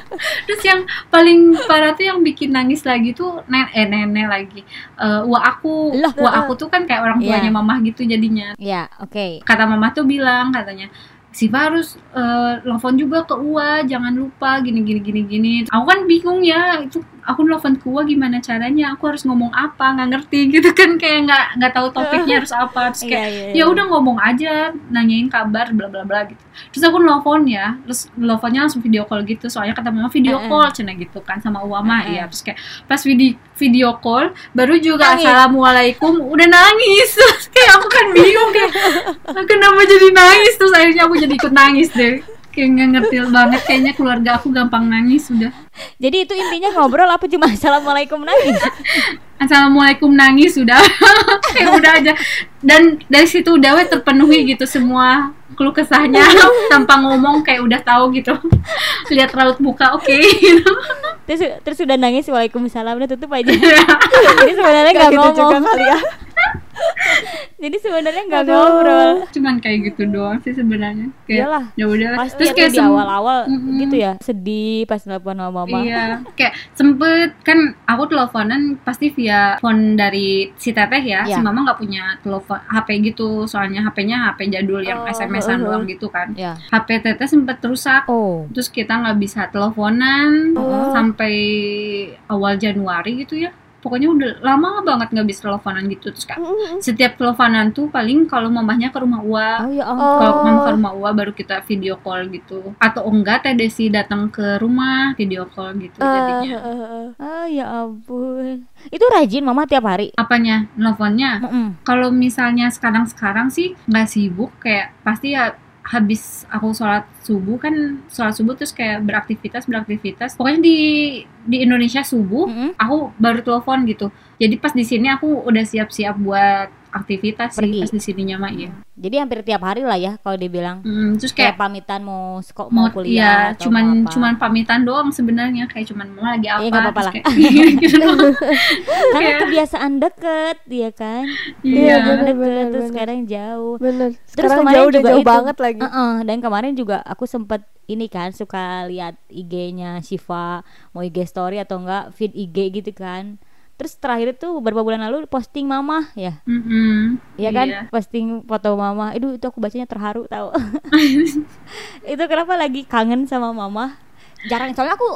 Terus yang paling parah tuh yang bikin nangis lagi tuh nen eh nenek lagi. Eh wa aku, wa aku tuh kan kayak orang tuanya Iya. mamah gitu jadinya. Ya, oke. Kata mama tuh bilang katanya Siva harus eh, telepon juga ke Ua, jangan lupa gini gini gini gini. Aku kan bingung ya, itu aku nelfon kuah gimana caranya aku harus ngomong apa nggak ngerti gitu kan kayak nggak nggak tahu topiknya harus apa terus kayak Iya, iya, ya iya. udah ngomong aja nanyain kabar bla bla bla gitu terus aku nelfon ya terus nelfonnya langsung video call gitu soalnya kata mama video Eh, eh. call cina gitu kan sama Uwama Eh, eh. ya terus kayak pas video video call baru juga Nangis. assalamualaikum udah nangis terus kayak aku kan bingung kayak kenapa jadi nangis terus akhirnya aku jadi ikut nangis deh kayak nggak ngerti banget kayaknya keluarga aku gampang nangis sudah Jadi itu intinya ngobrol apa cuma assalamualaikum nangis? assalamualaikum nangis sudah kayak udah aja dan dari situ udah weh terpenuhi gitu semua keluh kesahnya tanpa ngomong kayak udah tahu gitu lihat raut muka oke gitu. terus terus udah nangis waalaikumsalam udah tutup aja. Jadi sebenarnya nggak gitu juga ngomong. kali ya Jadi sebenarnya nggak ngobrol. cuman kayak gitu doang sih sebenarnya kayak Iyalah. ya udah Pasti terus itu kayak di awal-awal Mm-mm. gitu ya sedih pas telepon sama mama. Iya, kayak sempet kan aku teleponan pasti via phone dari si teteh ya. Iya. Si mama nggak punya telepon HP gitu, soalnya HP-nya HP jadul yang Oh, SMS-an uh-uh. doang gitu kan. Ya. HP teteh sempet rusak. Oh. Terus kita nggak bisa teleponan Oh. sampai awal Januari gitu ya. Pokoknya udah lama banget nggak bisa teleponan gitu. Terus kak, setiap teleponan tuh paling kalau mamahnya ke rumah Ua, Oh ya Oh. kalau mama ke rumah Ua baru kita video call gitu. Atau enggak Teh Desi datang ke rumah video call gitu Ah, jadinya. ah, ah. Oh ya ampun. Itu rajin mama tiap hari. apanya nelfonnya Mm-mm. kalau misalnya sekarang-sekarang sih nggak sibuk kayak pasti ya habis aku sholat subuh kan sholat subuh terus kayak beraktivitas beraktivitas pokoknya di di Indonesia subuh Mm-mm. aku baru telepon gitu jadi pas di sini aku udah siap-siap buat aktivitas Pergi. sih pas di sininya mah iya Jadi hampir tiap hari lah ya kalau dibilang. Hmm, terus Kayak kayak pamitan mau sekolah mau mau kuliah iya, atau cuman mau apa. cuman pamitan doang sebenarnya kayak cuman mama lagi apa Iya, nggak apa-apa terus lah. kayak gitu karena kayak- kebiasaan deket ya kan Iya, iya bener, deket bener, terus bener. sekarang jauh bener sekarang kemarin jauh udah juga jauh itu. banget lagi Heeh, dan kemarin juga aku sempet ini kan suka lihat IG-nya Shiva mau IG story atau enggak feed IG gitu kan terus terakhir itu beberapa bulan lalu posting mama ya. Mm-mm. ya kan? Iya. posting foto mama. Itu itu aku bacanya terharu tahu itu kenapa lagi kangen sama mama? Jarang. Soalnya aku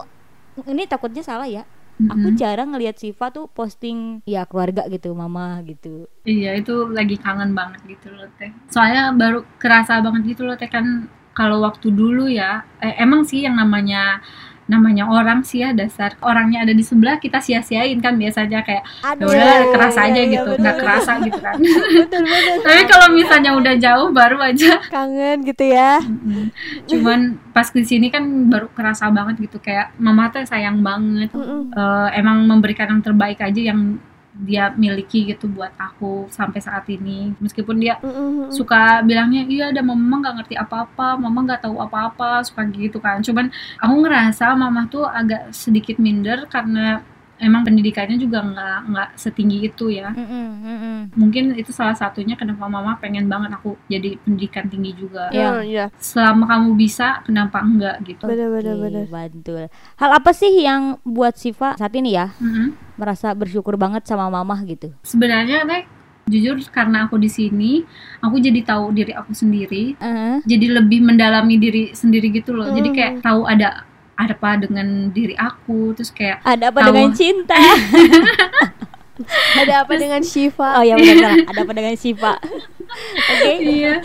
ini takutnya salah ya. Aku Mm-mm. jarang ngelihat Shiva tuh posting ya keluarga gitu mama gitu. Iya itu lagi kangen banget gitu loh teh. Soalnya baru kerasa banget gitu loh teh kan kalau waktu dulu ya. Eh, emang sih yang namanya namanya orang sih ya dasar orangnya ada di sebelah kita sia-siain kan biasanya kayak ya udah iya, aja iya, gitu nggak bener. kerasa gitu kan. betul betul Tapi kalau misalnya udah jauh baru aja. kangen gitu ya. Cuman pas di sini kan baru kerasa banget gitu kayak mama teh sayang banget. Mm-mm. Eh, emang memberikan yang terbaik aja yang dia miliki gitu buat aku sampai saat ini meskipun dia Mm-mm. suka bilangnya iya ada mama nggak ngerti apa-apa mama nggak tahu apa-apa suka gitu kan cuman aku ngerasa mama tuh agak sedikit minder karena emang pendidikannya juga nggak nggak setinggi itu ya mm-mm. mungkin itu salah satunya kenapa mama pengen banget aku jadi pendidikan tinggi juga Iya. Mm, iya selama kamu bisa kenapa enggak gitu bener bener Bantul. Hal apa sih yang buat Siva saat ini ya Mm-mm. Merasa bersyukur banget sama mamah gitu? sebenarnya teh jujur karena aku di sini aku jadi tahu diri aku sendiri Eh, jadi lebih mendalami diri sendiri gitu loh jadi Hmm. kayak tahu ada ada apa dengan diri aku terus kayak ada apa Tahu. dengan cinta? ada apa dengan Shiva oh ya benar ada apa dengan Siva? Oke. iya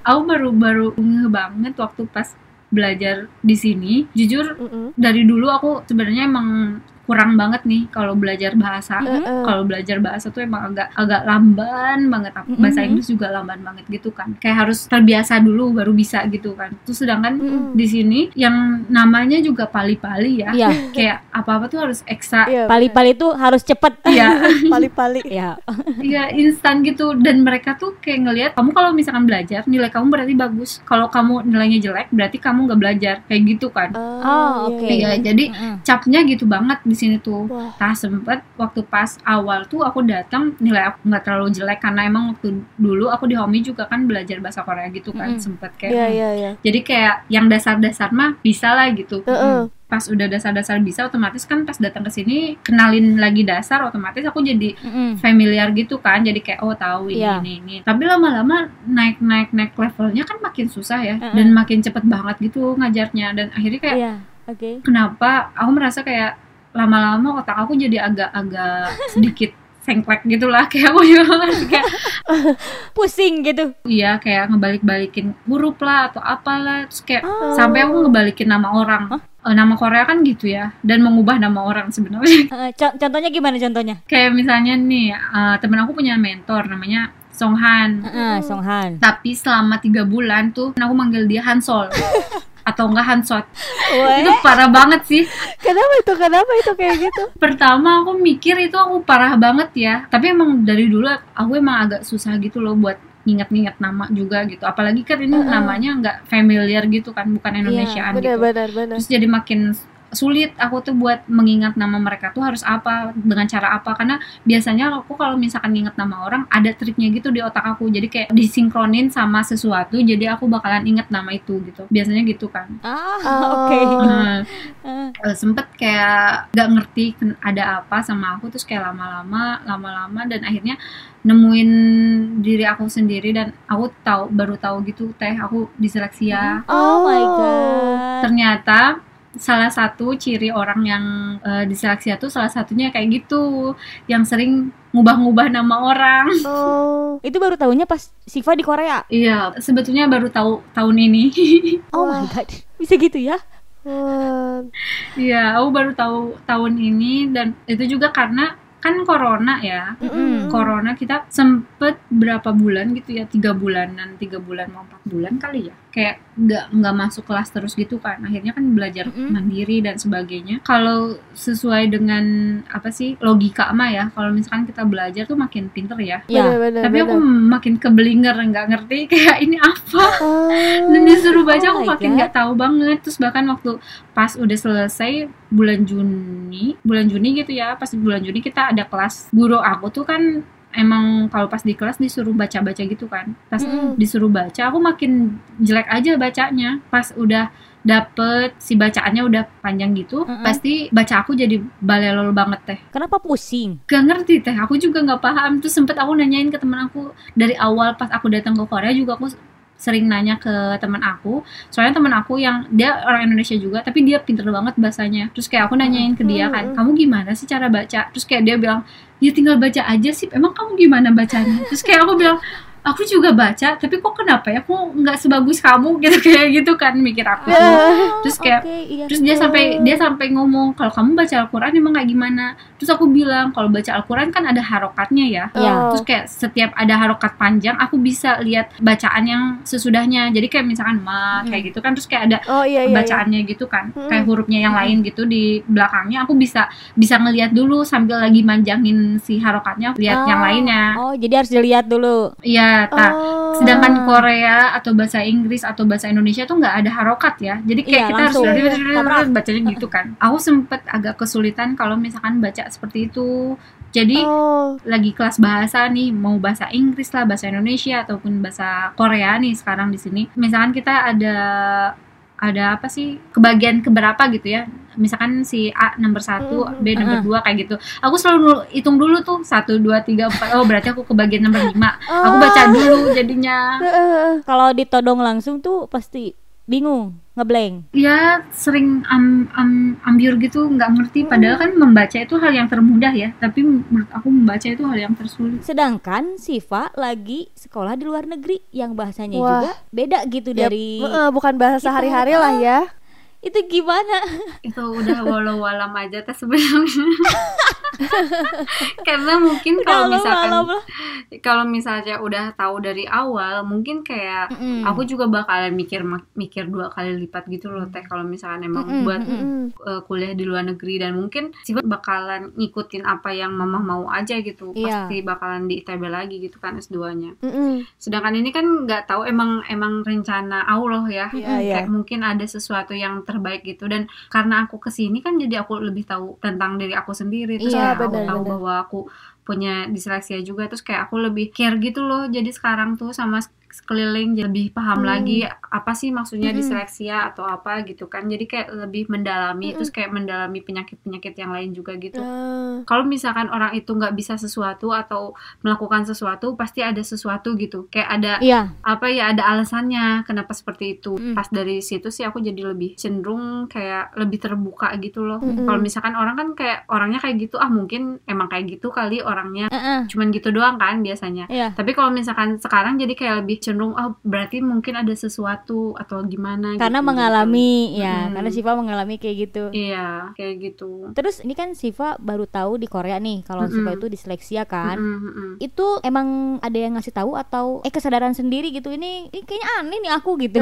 aku baru baru ngeh banget waktu pas belajar di sini jujur Mm-mm. dari dulu aku sebenarnya emang kurang banget nih kalau belajar bahasa Mm-mm. kalau belajar bahasa tuh emang agak agak lamban banget Aku- bahasa Mm-mm. Inggris juga lamban banget gitu kan kayak harus terbiasa dulu baru bisa gitu kan terus sedangkan Mm-mm. di sini yang namanya juga pali-pali ya Iya, kayak apa-apa tuh harus ekstra Iya, pali-pali itu harus cepet. Iya, pali-pali Ya. iya instan gitu dan mereka tuh kayak ngelihat kamu kalau misalkan belajar nilai kamu berarti bagus. Kalau kamu nilainya jelek berarti kamu nggak belajar kayak gitu kan. Oh, oke. Iya, jadi Mm-mm. capnya gitu banget di sini tuh. Wah. Nah sempet waktu pas awal tuh aku datang nilai aku nggak terlalu jelek karena emang waktu dulu aku di Homi juga kan belajar bahasa Korea gitu kan Mm-mm. sempet kayak iya iya iya jadi kayak yang dasar-dasar mah bisa lah gitu. Heeh. Pas udah dasar-dasar bisa otomatis kan pas datang ke sini kenalin lagi dasar otomatis aku jadi Mm-mm. familiar gitu kan jadi kayak oh tahu ini Iya. ini ini tapi lama-lama naik naik naik levelnya kan makin susah ya Mm-mm. dan makin cepet banget gitu ngajarnya dan akhirnya kayak Iya, oke. kenapa aku merasa kayak lama-lama otak aku jadi agak-agak sedikit sengklek gitu lah kayak aku juga kayak Pusing gitu. iya kayak ngebalik-balikin huruf lah atau apalah terus kayak Oh. sampai aku ngebalikin nama orang Eh, nama Korea kan gitu ya dan mengubah nama orang sebenarnya co- contohnya gimana contohnya? kayak misalnya nih eh, temen aku punya mentor namanya Songhan Heeh, Songhan. tapi selama tiga bulan tuh aku manggil dia Hansol atau enggak Hansot itu parah banget sih. Kenapa itu? Kenapa itu kayak gitu? pertama aku mikir itu aku parah banget ya. Tapi emang dari dulu aku emang agak susah gitu loh buat nginget-nginget nama juga gitu. Apalagi kan ini namanya nggak familiar gitu kan bukan Indonesiaan gitu. Benar-benar benar. terus jadi makin sulit aku tuh buat mengingat nama mereka tuh harus apa dengan cara apa. Karena biasanya aku kalau misalkan nginget nama orang ada triknya gitu di otak aku. Jadi kayak disinkronin sama sesuatu jadi aku bakalan inget nama itu gitu. Biasanya gitu kan. Ah, Oh. oke. Nah, Eh, eh, sempet kayak gak ngerti ada apa sama aku terus kayak lama-lama lama-lama dan akhirnya nemuin diri aku sendiri dan aku tahu baru tahu gitu teh aku diseleksia Oh my god. ternyata salah satu ciri orang yang eh, diseleksia tuh salah satunya kayak gitu yang sering ngubah-ngubah nama orang Oh. Itu baru tahunya pas Siva di Korea. iya sebetulnya baru tahu tahun ini Oh my god. Bisa gitu ya? Iya aku baru tahu tahun ini dan itu juga karena kan corona ya Mm-mm. corona kita sempet berapa bulan gitu ya tiga bulanan tiga bulan mau empat bulan kali ya kayak nggak nggak masuk kelas terus gitu kan akhirnya kan belajar Mm-mm. mandiri dan sebagainya kalau sesuai dengan apa sih logika mah ya kalau misalkan kita belajar tuh makin pinter ya Ya. Benar-benar. tapi aku makin keblinger nggak ngerti kayak ini apa Oh. dan disuruh baca Oh aku makin nggak tahu banget terus bahkan waktu pas udah selesai bulan Juni bulan Juni gitu ya pas bulan Juni kita ada kelas guru aku tuh kan emang kalau pas di kelas disuruh baca-baca gitu kan pas Mm-mm. disuruh baca aku makin jelek aja bacanya pas udah dapet si bacaannya udah panjang gitu Mm-mm. pasti baca aku jadi balelol banget teh Kenapa pusing? gak ngerti teh aku juga nggak paham terus sempet aku nanyain ke temen aku dari awal pas aku datang ke Korea juga aku sering nanya ke teman aku. Soalnya teman aku yang dia orang Indonesia juga tapi dia pinter banget bahasanya. Terus kayak aku nanyain ke dia kan kamu gimana sih cara baca? Terus kayak dia bilang ya tinggal baca aja sih emang kamu gimana bacanya? Terus kayak aku bilang aku juga baca tapi kok kenapa ya? Aku nggak sebagus kamu gitu kayak gitu kan mikir aku. Terus kayak Oke, iya. Terus dia sampai dia sampai ngomong kalau kamu baca Al-Qur'an emang kayak gimana? Terus aku bilang kalau baca Al-Qur'an kan ada harokatnya ya. Iya. Oh. Terus kayak setiap ada harokat panjang aku bisa lihat bacaan yang sesudahnya. Jadi kayak misalkan ma kayak gitu kan terus kayak ada Oh iya iya. iya. bacaannya gitu kan. Hmm. Kayak hurufnya yang lain gitu di belakangnya aku bisa bisa ngelihat dulu sambil lagi manjangin si harokatnya lihat yang Oh. lainnya. Oh, jadi harus dilihat dulu. Iya, tak. Oh. Sedangkan Korea atau bahasa Inggris atau bahasa Indonesia tuh nggak ada harokat ya. Jadi kayak Iya, kita langsung. harus bacanya gitu kan. Aku sempet agak kesulitan kalau misalkan baca seperti itu. Jadi Oh. lagi kelas bahasa nih, mau bahasa Inggris lah, bahasa Indonesia ataupun bahasa Korea nih sekarang di sini. Misalkan kita ada ada apa sih kebagian keberapa gitu ya misalkan si A nomor satu Mhm. B nomor Mhm. dua kayak gitu aku selalu hitung dulu tuh satu dua tiga empat oh berarti aku kebagian nomor lima aku baca dulu jadinya. Kalau ditodong langsung tuh pasti bingung, ngeblank. ya sering am, am, ambiur gitu nggak ngerti padahal kan membaca itu hal yang termudah ya tapi menurut aku membaca itu hal yang tersulit Sedangkan Siva lagi sekolah di luar negeri yang bahasanya Wah. juga beda gitu Ya, dari heeh, bukan bahasa kita. sehari-hari lah ya. Itu gimana? itu udah walau walam aja teh sebenarnya karena mungkin kalau misalkan kalau misalnya udah tahu dari awal mungkin kayak Mm-mm. aku juga bakalan mikir mikir dua kali lipat gitu loh teh kalau misalkan emang Mm-mm, buat mm-mm. Mm. uh, kuliah di luar negeri dan mungkin sifat bakalan ngikutin apa yang mama mau aja gitu Iya. pasti bakalan di ITB lagi gitu kan S2-nya Mm-mm. sedangkan ini kan nggak tahu emang emang rencana Allah ya Iya, iya. kayak mungkin ada sesuatu yang terbaik gitu. Dan karena aku ke sini kan jadi aku lebih tahu tentang diri aku sendiri. Terus Iya, kayak aku benar, tahu benar. bahwa aku punya disleksia juga. Terus kayak aku lebih care gitu loh. Jadi sekarang tuh sama sekeliling jadi lebih paham Hmm. lagi apa sih maksudnya Mm-mm. disleksia atau apa gitu kan jadi kayak lebih mendalami Mm-mm. terus kayak mendalami penyakit-penyakit yang lain juga gitu Ah. kalau misalkan orang itu nggak bisa sesuatu atau melakukan sesuatu pasti ada sesuatu gitu kayak ada Iya. apa ya ada alasannya kenapa seperti itu Mm. pas dari situ sih aku jadi lebih cenderung kayak lebih terbuka gitu loh Mm-mm. kalau misalkan orang kan kayak orangnya kayak gitu ah mungkin emang kayak gitu kali orangnya Heeh. cuman gitu doang kan biasanya Iya. tapi kalau misalkan sekarang jadi kayak lebih cenderung oh berarti mungkin ada sesuatu atau gimana Karena gitu, mengalami ya, Mm-mm. karena Siva mengalami kayak gitu. gitu. iya kayak gitu Terus ini kan Siva baru tahu di Korea nih kalau Mm-mm. Siva itu disleksia kan. Mm-mm, mm-mm. Itu emang ada yang ngasih tahu atau eh kesadaran sendiri gitu ini, ini kayaknya aneh nih aku gitu.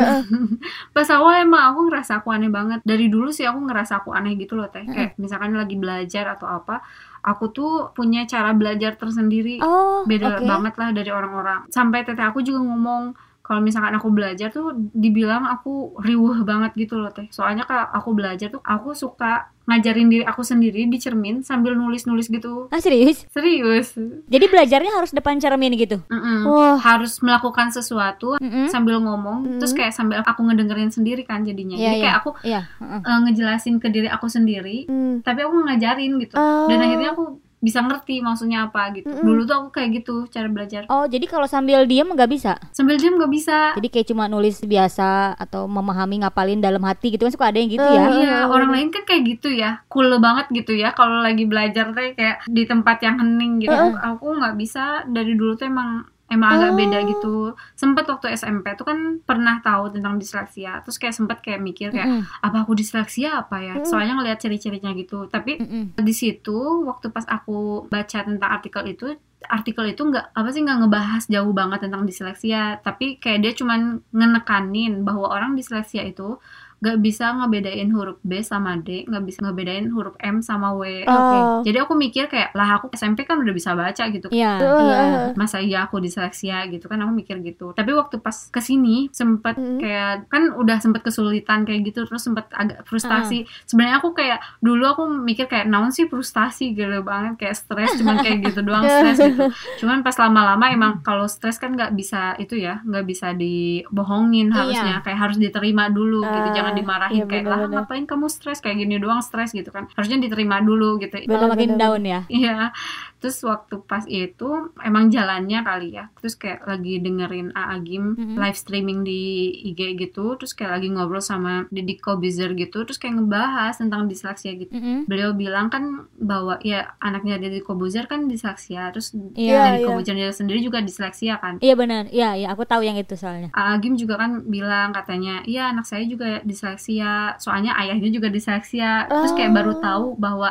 pas awal emang aku ngerasa aku aneh banget dari dulu sih aku ngerasa aku aneh gitu loh teh kayak misalkan lagi belajar atau apa aku tuh punya cara belajar tersendiri Oh, beda oke. banget lah dari orang-orang sampai teteh aku juga ngomong kalau misalkan aku belajar tuh dibilang aku riuh banget gitu loh teh soalnya kalau aku belajar tuh aku suka ngajarin diri aku sendiri di cermin sambil nulis-nulis gitu Ah serius? serius Jadi belajarnya harus depan cermin gitu. Mm-mm. Wah. harus melakukan sesuatu Mm-mm. sambil ngomong Mm. terus kayak sambil aku ngedengerin sendiri kan jadinya Iya, jadi iya. kayak aku Iya. heeh. eh, ngejelasin ke diri aku sendiri Hmm. tapi aku ngajarin gitu Ah. dan akhirnya aku bisa ngerti maksudnya apa gitu Mm-mm. dulu tuh aku kayak gitu cara belajar Oh jadi kalau sambil diem nggak bisa? sambil diam nggak bisa Jadi kayak cuma nulis biasa atau memahami ngapalin dalam hati gitu kan suka ada yang gitu ya. Eh, Iya, eh, orang lain kan kayak gitu ya, cool banget gitu ya. Kalau lagi belajar tuh kayak di tempat yang hening gitu. Eh, Aku nggak bisa dari dulu tuh emang emang agak Oh. beda gitu. Sempet waktu SMP tuh kan pernah tahu tentang disleksia. Terus kayak sempet kayak mikir kayak Mm-mm. apa aku disleksia apa ya? Mm. Soalnya ngeliat ciri-cirinya gitu. Tapi Mm-mm. di situ waktu pas aku baca tentang artikel itu artikel itu nggak apa sih nggak ngebahas jauh banget tentang disleksia tapi kayak dia cuman ngenekanin bahwa orang disleksia itu nggak bisa ngebedain huruf B sama D nggak bisa ngebedain huruf M sama W. Oh. jadi aku mikir kayak lah aku SMP kan udah bisa baca gitu. Iya. Eh, Iya. eh, masa iya aku disleksia gitu kan aku mikir gitu. Tapi waktu pas ke sini sempet Mm. kayak kan udah sempet kesulitan kayak gitu terus sempet agak frustasi. Sebenarnya aku kayak dulu aku mikir kayak naon sih frustasi gitu banget kayak stres cuman kayak gitu doang stres gitu. Cuman pas lama-lama emang kalau stres kan nggak bisa itu ya nggak bisa dibohongin harusnya kayak harus diterima dulu gitu. Ah, jangan dimarahin iya kayak lah ngapain kamu stres? Kayak gini doang stres gitu kan. Harusnya diterima dulu gitu. Kalau makin down ya. Iya, terus waktu pas itu emang jalannya kali ya. Terus kayak lagi dengerin A Agim Mhm. live streaming di IG gitu, terus kayak lagi ngobrol sama Deddy Kobuzer gitu, terus kayak ngebahas tentang disleksia gitu. Mm-mm. Beliau bilang kan bahwa ya anaknya Deddy Kobuzer kan disleksia, terus Iya, Deddy. Kobuzer sendiri juga disleksia kan. Iya benar. Iya, iya aku tahu yang itu soalnya. A Agim juga kan bilang katanya, iya anak saya juga disleksia, soalnya ayahnya juga disleksia. Terus kayak baru Oh. tahu bahwa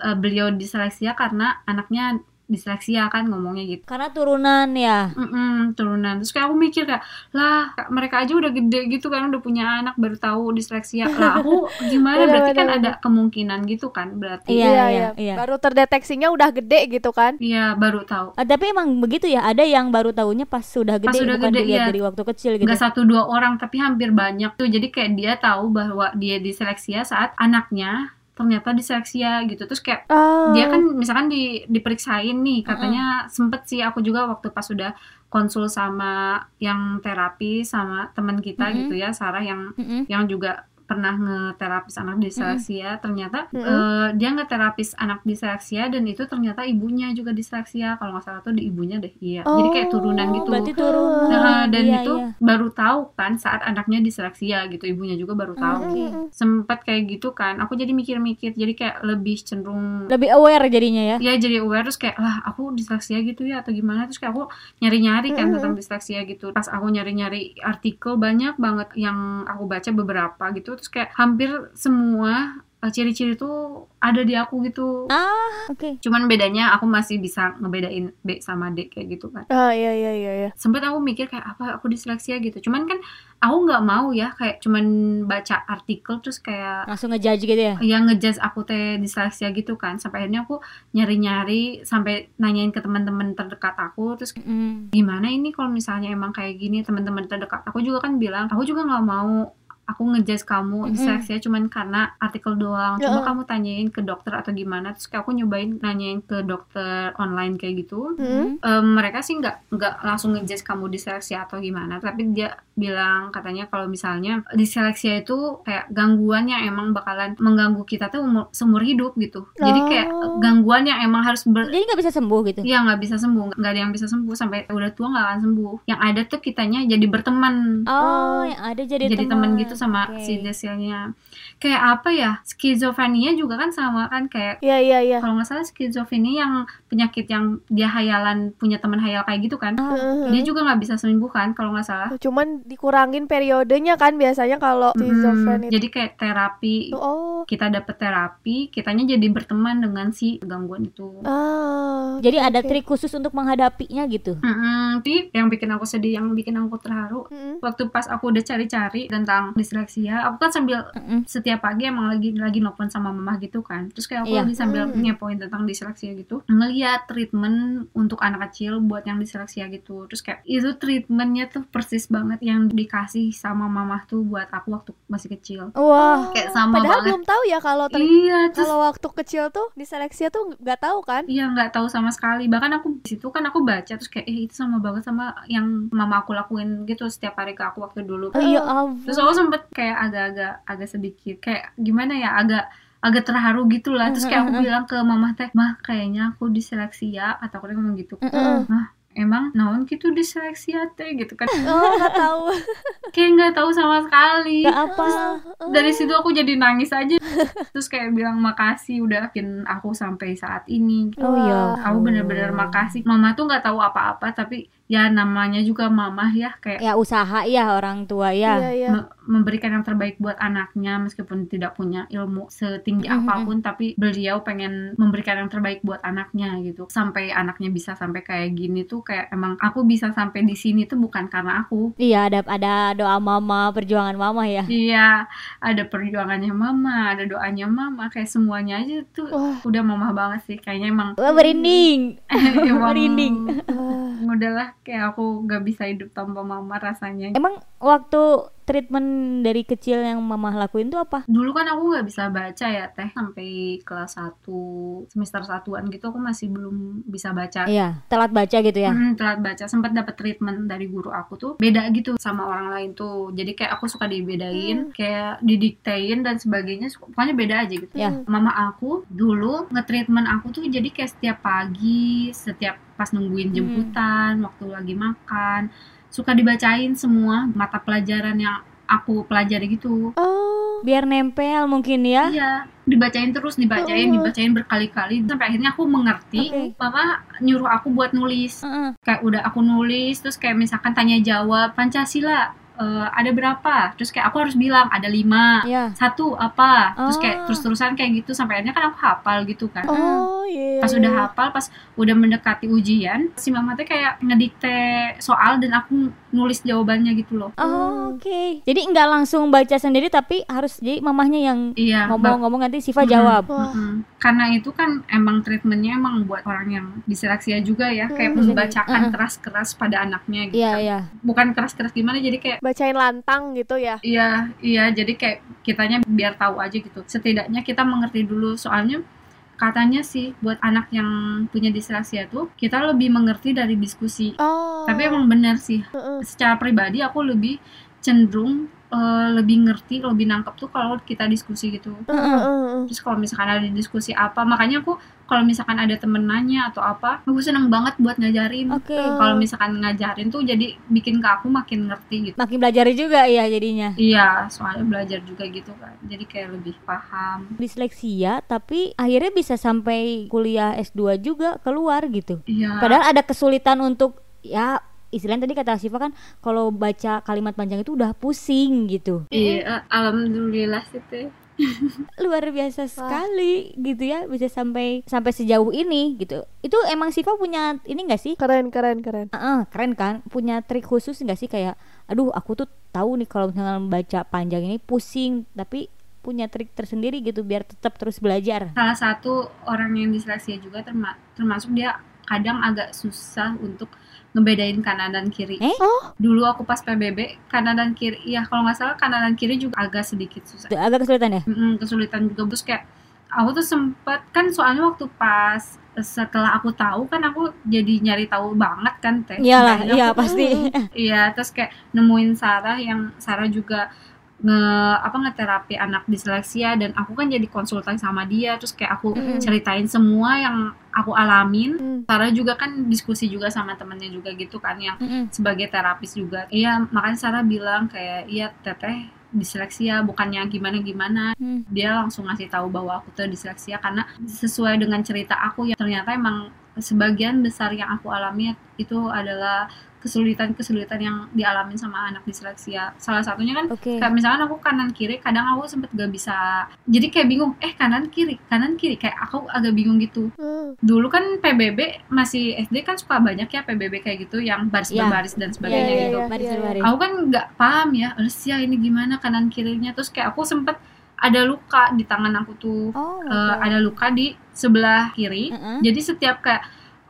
eh, beliau disleksia karena anaknya disleksia kan ngomongnya gitu. Karena turunan ya. Mm-mm, turunan. Terus kayak aku mikir kayak, lah mereka aja udah gede gitu kan, udah punya anak baru tahu disleksia. Lah aku gimana? Bener, Berarti kan bener, ada kemungkinan gitu kan, berarti. Iya, Iya, iya, iya. iya. Baru terdeteksinya udah gede gitu kan? Iya, baru tahu. Ah, tapi emang begitu ya. Ada yang baru tahunya pas sudah gede, Pas sudah bukan gede, dilihat iya. dari waktu kecil gitu. Nggak satu dua orang, tapi hampir banyak tuh. Jadi kayak dia tahu bahwa dia diseleksia saat anaknya ternyata diseleksia gitu. Terus kayak Ah. dia kan misalkan di diperiksain nih katanya sempet sih aku juga waktu pas sudah konsul sama yang terapi sama teman kita Mm-mm. gitu ya Sarah yang Mm-mm. yang juga pernah ngeterapis anak diseleksia ternyata Mm-mm. eh, dia ngeterapis anak diseleksia dan itu ternyata ibunya juga diseleksia kalau nggak salah tuh di ibunya deh iya jadi kayak turunan gitu Berarti turunan. Nah, dan Iya, itu iya. baru tahu kan saat anaknya diseleksia gitu ibunya juga baru tahu Oke. sempet kayak gitu kan aku jadi mikir-mikir jadi kayak lebih cenderung Lebih aware jadinya ya. ya jadi aware terus kayak lah aku disleksia gitu ya atau gimana terus kayak aku nyari-nyari kan Mm-mm. tentang disleksia gitu pas aku nyari-nyari artikel banyak banget yang aku baca beberapa gitu terus kayak hampir semua eh, ciri-ciri tuh ada di aku gitu Ah, oke. cuman bedanya aku masih bisa ngebedain B sama D kayak gitu kan Ah, iya iya iya iya. sempet aku mikir kayak apa aku disleksia gitu cuman kan aku nggak mau ya kayak cuman baca artikel terus kayak Langsung ngejudge gitu ya. yang ngejudge aku teh disleksia gitu kan sampai akhirnya aku nyari-nyari sampai nanyain ke teman-teman terdekat aku terus Mm. gimana ini kalau misalnya emang kayak gini teman-teman terdekat aku juga kan bilang aku juga nggak mau aku ngejudge kamu Mm-mm. diseleksi cuman karena artikel doang. Coba kamu tanyain ke dokter atau gimana. Terus kayak aku nyobain nanyain ke dokter online kayak gitu. Mm-mm. Em, mereka sih nggak nggak langsung ngejudge kamu diseleksi atau gimana. Tapi dia bilang katanya kalau misalnya diseleksi itu kayak gangguan yang emang bakalan mengganggu kita tuh umur, seumur hidup gitu. Jadi kayak Oh. gangguan yang emang harus ber, Jadi nggak bisa sembuh gitu. Iya nggak bisa sembuh, nggak ada yang bisa sembuh sampai udah tua nggak akan sembuh. Yang ada tuh kitanya jadi berteman, Oh, yang ada jadi, jadi teman gitu sama Oke. si desilnya. Kayak apa ya? Skizofrenia juga kan sama kan kayak Iya iya iya. kalau nggak salah skizofrenia yang penyakit yang dia hayalan punya teman hayal kayak gitu kan. Ah, Heeh. Dia juga nggak bisa sembuh kan kalau nggak salah. Cuman dikurangin periodenya kan biasanya kalau itu. Jadi kayak terapi Oh. kita dapet terapi, kitanya jadi berteman dengan si gangguan itu. Ah. Jadi ada oke. trik khusus untuk menghadapinya gitu. Mm-mm. Tapi yang bikin aku sedih, yang bikin aku terharu, Mm-mm. waktu pas aku udah cari-cari tentang disleksia, aku kan sambil Mm-mm. setiap pagi emang lagi lagi nelfon sama mama gitu kan. Terus kayak aku Iya. lagi sambil Hmm. ngepoin tentang disleksia gitu, ngeliat treatment untuk anak kecil buat yang disleksia gitu. Terus kayak itu treatmentnya tuh persis banget yang dikasih sama mama tuh buat aku waktu masih kecil. Wah, Kayak sama Padahal banget. belum tahu ya kalau ter- Iya, terus kalau waktu kecil tuh diseleksi tuh nggak tahu kan? Iya nggak tahu sama sekali. Bahkan aku di situ kan aku baca terus kayak eh itu sama banget sama yang mama aku lakuin gitu setiap hari ke aku waktu dulu. oh iya. Terus aku sempet kayak agak-agak agak sedikit kayak gimana ya agak agak terharu gitu lah. Terus kayak aku bilang ke mama teh, mah kayaknya aku diseleksi ya. Atau aku ngomong gitu. Mm-mm. Emang naon gitu diseleksi ya teh gitu kan. Oh nggak tahu. kayak nggak tahu sama sekali. Gak apa. Dari situ aku jadi nangis aja. Terus kayak bilang makasih udah bikin aku sampai saat ini. Oh iya. Aku bener-bener makasih. Mama tuh nggak tahu apa-apa tapi ya namanya juga mama ya kayak Ya usaha ya orang tua Iya ya. iya. me- memberikan yang terbaik buat anaknya meskipun tidak punya ilmu setinggi Mhm. apa pun tapi beliau pengen memberikan yang terbaik buat anaknya gitu sampai anaknya bisa sampai kayak gini tuh kayak emang aku bisa sampai di sini tuh bukan karena aku Iya ada ada doa mama, perjuangan mama ya. iya ada perjuangannya mama ada doanya mama kayak semuanya aja tuh Wah. udah mama banget sih kayaknya emang Wah merinding. emang Merinding. Ah. udahlah kayak aku gak bisa hidup tanpa mama rasanya. Emang waktu treatment dari kecil yang mama lakuin tuh apa? dulu kan aku nggak bisa baca ya teh. Sampai kelas 1 semester satuan gitu aku masih belum bisa baca. Iya, telat baca gitu ya. Hmm, telat baca. Sempat dapat treatment dari guru aku tuh beda gitu sama orang lain tuh. Jadi kayak aku suka dibedain kayak didiktein dan sebagainya. Pokoknya beda aja gitu. Ya. mama aku dulu nge-treatment aku tuh jadi kayak setiap pagi setiap pas nungguin Hmm. jemputan waktu lagi makan suka dibacain semua mata pelajaran yang aku pelajari gitu Oh. Biar nempel mungkin ya. Iya, dibacain terus, dibacain, Oh. dibacain berkali-kali sampai akhirnya aku mengerti. Oke. Mama nyuruh aku buat nulis. Heeh. Kayak udah aku nulis, terus kayak misalkan tanya jawab Pancasila eh, ada berapa? Terus kayak aku harus bilang ada lima. Ya. Satu apa? Terus kayak Oh. terus-terusan kayak gitu sampai akhirnya kan aku hafal gitu kan. Oh iya. Pas udah hafal, pas udah mendekati ujian, si mama teh kayak ngedikte soal dan aku nulis jawabannya gitu loh. Oh, oke. Jadi nggak langsung baca sendiri tapi harus jadi mamahnya yang Iya, ngomong-ngomong nanti Sifa Mm-mm. jawab. Karena itu kan emang treatmentnya emang buat orang yang diseleksia juga ya, kayak Mm. membacakan keras-keras pada anaknya gitu. Iya, kan. iya. Bukan keras-keras gimana, jadi kayak Bacain lantang gitu ya. iya, iya, jadi kayak kitanya biar tahu aja gitu. Setidaknya kita mengerti dulu soalnya katanya sih buat anak yang punya diseleksia tuh kita lebih mengerti dari diskusi. Oh. Tapi emang benar sih. Secara pribadi aku lebih cenderung eh, lebih ngerti, lebih nangkep tuh kalau kita diskusi gitu. Heeh, heeh. terus kalau misalkan ada diskusi apa makanya aku kalau misalkan ada temen nanya atau apa aku seneng banget buat ngajarin Oke. kalau misalkan ngajarin tuh jadi bikin ke aku makin ngerti gitu Makin belajar juga ya jadinya. iya soalnya belajar juga gitu kan jadi kayak lebih paham Disleksia tapi akhirnya bisa sampai kuliah S2 juga keluar gitu. iya Padahal ada kesulitan untuk ya istilahnya tadi kata Siva kan kalau baca kalimat panjang itu udah pusing gitu. iya alhamdulillah sih teh Luar biasa sekali gitu ya bisa sampai sampai sejauh ini gitu. Itu emang Siva punya ini enggak sih? Keren keren keren. Heeh, keren kan? Punya trik khusus nggak sih kayak aduh aku tuh tahu nih kalau misalnya baca panjang ini pusing tapi punya trik tersendiri gitu biar tetap terus belajar. salah satu orang yang diseleksia juga terma- termasuk dia kadang agak susah untuk ngebedain kanan dan kiri. Eh? Oh. Dulu aku pas PBB kanan dan kiri, ya kalau nggak salah kanan dan kiri juga agak sedikit susah. Agak kesulitan ya Mm-mm, kesulitan juga terus kayak aku tuh sempet kan soalnya waktu pas setelah aku tahu kan aku jadi nyari tahu banget kan teh. iyalah Makanya iya pasti Iya, terus kayak nemuin Sarah yang Sarah juga nge apa ngeterapi anak disleksia dan aku kan jadi konsultan sama dia terus kayak aku Mm-mm. ceritain semua yang aku alamin Hmm. Sarah juga kan diskusi juga sama temennya juga gitu kan yang Mm-mm. sebagai terapis juga iya makanya Sarah bilang kayak iya teteh disleksia bukannya gimana gimana Hmm. dia langsung ngasih tahu bahwa aku tuh disleksia karena sesuai dengan cerita aku yang ternyata emang sebagian besar yang aku alami itu adalah kesulitan-kesulitan yang dialamin sama anak disleksia. Salah satunya kan oke kayak misalkan aku kanan kiri kadang aku sempet gak bisa jadi kayak bingung eh kanan kiri kanan kiri kayak aku agak bingung gitu Hmm. dulu kan PBB masih SD kan suka banyak ya PBB kayak gitu yang baris Iya. berbaris dan sebagainya Iya, iya, gitu iya. baris baris aku kan nggak paham ya Rusia ini gimana kanan kirinya terus kayak aku sempet ada luka di tangan aku tuh oh Eh, ada luka di sebelah kiri Heeh. jadi setiap kayak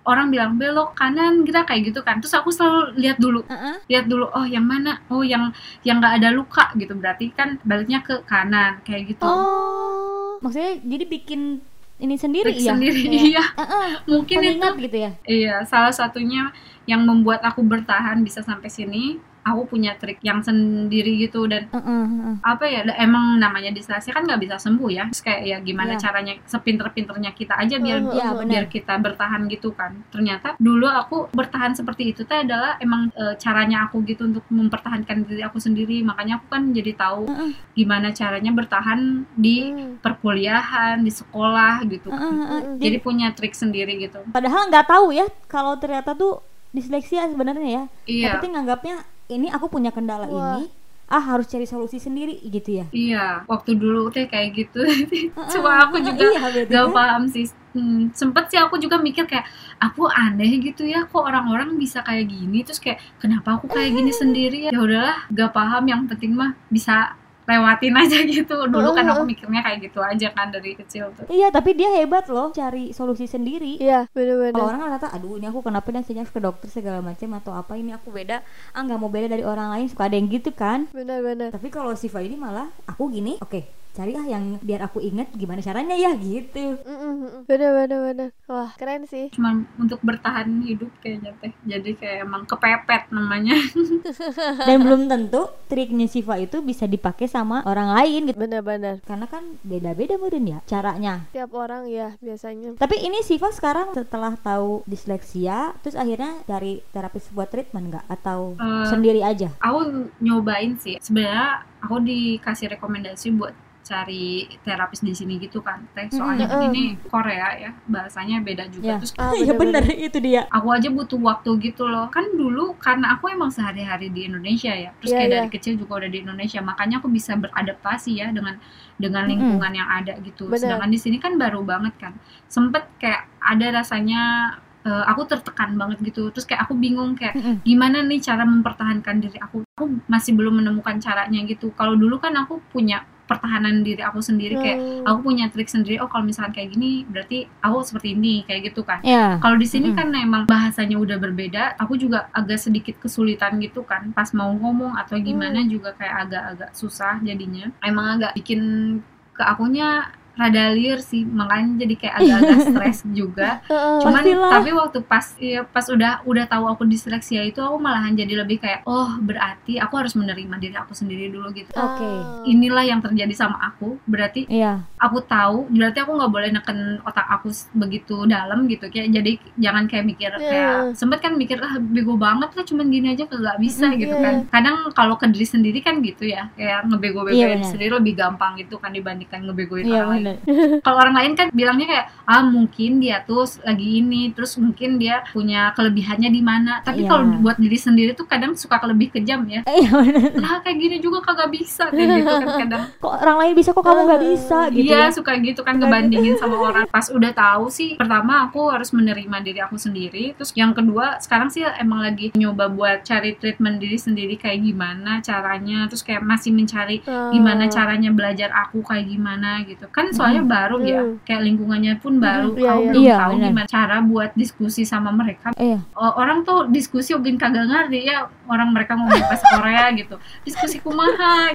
orang bilang belok kanan kita kayak gitu kan. Terus aku selalu lihat dulu. Heeh. lihat dulu oh yang mana? Oh yang yang nggak ada luka gitu. Berarti kan baliknya ke kanan kayak gitu. Oh. maksudnya jadi bikin ini sendiri Trik ya? sendiri Kayak, iya. Heeh, mungkin itu pengingat gitu ya? Iya salah satunya yang membuat aku bertahan bisa sampai sini aku punya trik yang sendiri gitu dan heeh. apa ya emang namanya disleksia kan nggak bisa sembuh ya terus kayak ya gimana Iya. caranya sepinter-pinternya kita aja biar Heeh, Iya, heeh. benar. biar kita bertahan gitu kan ternyata dulu aku bertahan seperti itu teh adalah emang e, caranya aku gitu untuk mempertahankan diri aku sendiri makanya aku kan jadi tahu Heeh. gimana caranya bertahan di Hmm. perkuliahan di sekolah gitu heeh. Mm-mm. jadi punya trik sendiri gitu padahal nggak tahu ya kalau ternyata tuh disleksia sebenarnya ya iya penting nganggapnya ini aku punya kendala Wah. ini ah harus cari solusi sendiri gitu ya? Iya waktu dulu teh kayak gitu. Cuma aku juga iya, gak kan. paham sih. Hmm, sempet sih aku juga mikir kayak aku aneh gitu ya kok orang-orang bisa kayak gini? Terus kayak kenapa aku kayak gini sendiri ya? Ya udahlah gak paham yang penting mah bisa lewatin aja gitu. Dulu kan aku mikirnya kayak gitu aja kan dari kecil tuh. Iya tapi dia hebat loh cari solusi sendiri. Iya, kalau bener-bener. orang kan kata aduh ini aku kenapa dan sejak ke dokter segala macam atau apa ini aku beda. Ah nggak mau beda dari orang lain suka ada yang gitu kan. Bener-bener. tapi kalau Siva ini malah aku gini oke cari ah yang biar aku inget gimana caranya ya gitu Mm-mm, Bener-bener bener. Wah, keren sih. cuma untuk bertahan hidup kayaknya teh jadi kayak emang kepepet namanya dan belum tentu triknya Siva itu bisa dipakai sama orang lain gitu Bener-bener. karena kan beda-beda mungkin ya caranya Tiap orang ya biasanya. Tapi ini Siva sekarang setelah tahu disleksia, terus akhirnya dari terapis buat treatment nggak atau Eh, sendiri aja? aku nyobain sih sebenarnya aku dikasih rekomendasi buat cari terapis di sini gitu kan. Teh soalnya kan Mm-mm. ini Korea ya bahasanya beda juga. Ya. terus Ah, bener-bener. bener itu dia. aku aja butuh waktu gitu loh. Kan dulu karena aku emang sehari-hari di Indonesia ya. Terus Iya, kayak iya. dari kecil juga udah di Indonesia. Makanya aku bisa beradaptasi ya dengan dengan lingkungan yang ada gitu. Bener. sedangkan di sini kan baru banget kan. Sempet kayak ada rasanya eh, aku tertekan banget gitu. Terus kayak aku bingung kayak gimana nih cara mempertahankan diri aku. Aku masih belum menemukan caranya gitu. Kalau dulu kan aku punya pertahanan diri aku sendiri kayak Hmm. aku punya trik sendiri oh kalau misalkan kayak gini berarti aku seperti ini kayak gitu kan Ya. kalau di sini Mm-mm. kan emang bahasanya udah berbeda, aku juga agak sedikit kesulitan gitu kan pas mau ngomong atau gimana juga kayak agak-agak susah jadinya. Emang agak bikin ke akunya rada liar sih, makanya jadi kayak agak-agak stres juga. Cuman Pastilah. tapi waktu pas ya pas udah udah tahu aku disleksia itu aku malahan jadi lebih kayak oh berarti aku harus menerima diri aku sendiri dulu gitu. Oke. Ah. Inilah yang terjadi sama aku, berarti Iya. aku tahu berarti aku nggak boleh neken otak aku begitu dalam gitu kayak jadi jangan kayak mikir Iya. kayak sempet kan mikir ah bego banget lah cuman gini aja nggak bisa Mm, gitu iya. kan kadang kalau ke diri sendiri kan gitu ya kayak ngebego-begoin Iya, benar. sendiri lebih gampang gitu kan dibandingkan ngebegoin Iya orang lain bener. kalau orang lain kan bilangnya kayak ah mungkin dia tuh lagi ini terus mungkin dia punya kelebihannya di mana tapi Iya. kalau buat diri sendiri tuh kadang suka lebih kejam ya Iya lah kayak gini juga kagak bisa kayak gitu kan kadang Kok orang lain bisa kok kamu nggak bisa gitu iya ya? suka gitu kan ngebandingin sama orang pas udah tahu sih pertama aku harus menerima diri aku sendiri terus yang kedua sekarang sih emang lagi nyoba buat cari treatment diri sendiri kayak gimana caranya terus kayak masih mencari Ah. gimana caranya belajar aku kayak gimana gitu kan soalnya baru ya, Hmm. kayak lingkungannya pun baru. Iya, Aku iya. belum Iya, tahu gimana cara buat diskusi sama mereka. Iya. Orang tuh diskusi mungkin kagak ngerti ya orang mereka ngomong bahasa Korea gitu. Diskusi kumaha.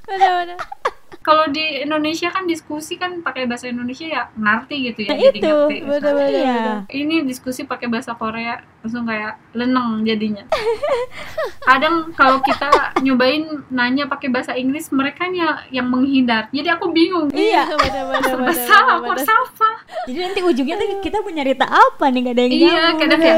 Kalau di Indonesia kan diskusi kan pakai bahasa Indonesia ya ngerti gitu ya. Nah, jadi itu, ngerti. bener-bener. Iya. Ini diskusi pakai bahasa Korea langsung kayak leneng jadinya. Kadang kalau kita nyobain nanya pakai bahasa Inggris mereka ya yang menghindar. Jadi aku bingung. Iya. Serba salah, aku harus apa? Jadi nanti ujungnya tuh kita punya cerita apa nih gak ada yang Iya, nyambung. kadang kayak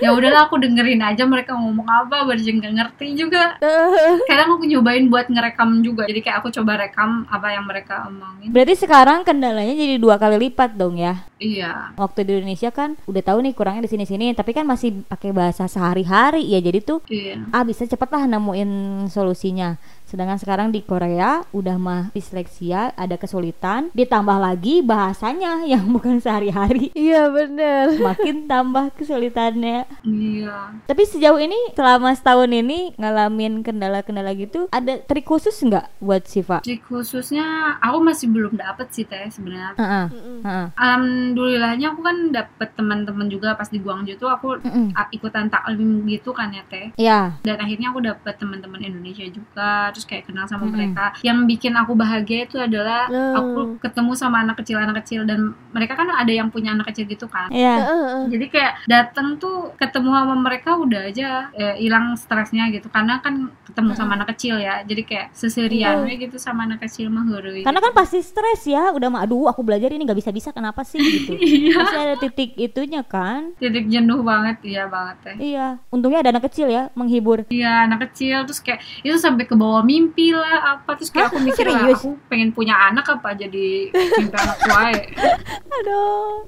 ya udahlah aku dengerin aja mereka ngomong apa, baru nggak ngerti juga. Kadang aku nyobain buat ngerekam juga. Jadi kayak aku coba rekam apa yang mereka omongin. Berarti sekarang kendalanya jadi dua kali lipat dong ya. Iya. Waktu di Indonesia kan udah tahu nih kurangnya di sini-sini, tapi kan masih pakai bahasa sehari-hari ya. Jadi tuh Iya. ah bisa cepet lah nemuin solusinya. Sedangkan sekarang di Korea udah mah disleksia, ada kesulitan, ditambah lagi bahasanya yang bukan sehari-hari. Iya bener Makin tambah kesulitannya. Iya. Tapi sejauh ini selama setahun ini ngalamin kendala-kendala gitu, ada trik khusus nggak buat Siva? Trik khususnya aku masih belum dapet sih teh sebenarnya. Heeh. Mm-mm. Heeh. Alhamdulillahnya aku kan dapet teman-teman juga pas di Guangzhou tuh aku Mm-mm. ah, ikutan taklim gitu kan ya teh. Ya, dan akhirnya aku dapet teman-teman Indonesia juga terus kayak kenal sama Mm-mm. mereka yang bikin aku bahagia itu adalah Hmm. aku ketemu sama anak kecil anak kecil dan mereka kan ada yang punya anak kecil gitu kan ya. Heeh. jadi kayak datang tuh ketemu sama mereka udah aja eh, hilang stresnya gitu karena kan ketemu sama anak kecil ya jadi kayak seserian we gitu sama anak kecil mah. Karena kan pasti stres ya, udah mah aduh aku belajar ini nggak bisa-bisa kenapa sih gitu. Iya. Pasti ada titik itunya kan. titik jenuh banget iya banget teh Iya, untungnya ada anak kecil ya menghibur. Iya anak kecil terus kayak itu sampai ke bawah mimpi lah apa. Terus kayak Hah? aku mikir lah aku pengen punya anak apa jadi mimpi anak wae Aduh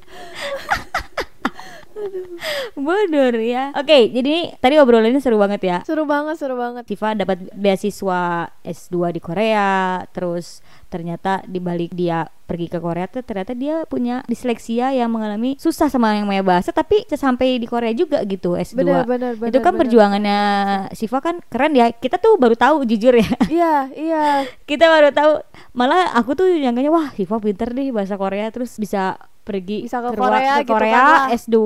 Bodoh ya. Oke, jadi tadi obrolannya seru banget ya. Seru banget seru banget Siva dapat beasiswa S2 di Korea, terus ternyata di balik dia pergi ke Korea tuh ternyata dia punya disleksia yang mengalami susah sama yang namanya bahasa tapi sampai di Korea juga gitu S2. Bener bener bener itu kan bener. perjuangannya Siva kan keren ya. Kita tuh baru tahu jujur ya. Iya iya Kita baru tahu. Malah aku tuh nyangkanya wah Siva pinter deh bahasa Korea terus bisa pergi Bisa ke luar- Korea ke gitu Korea kan, wah. S2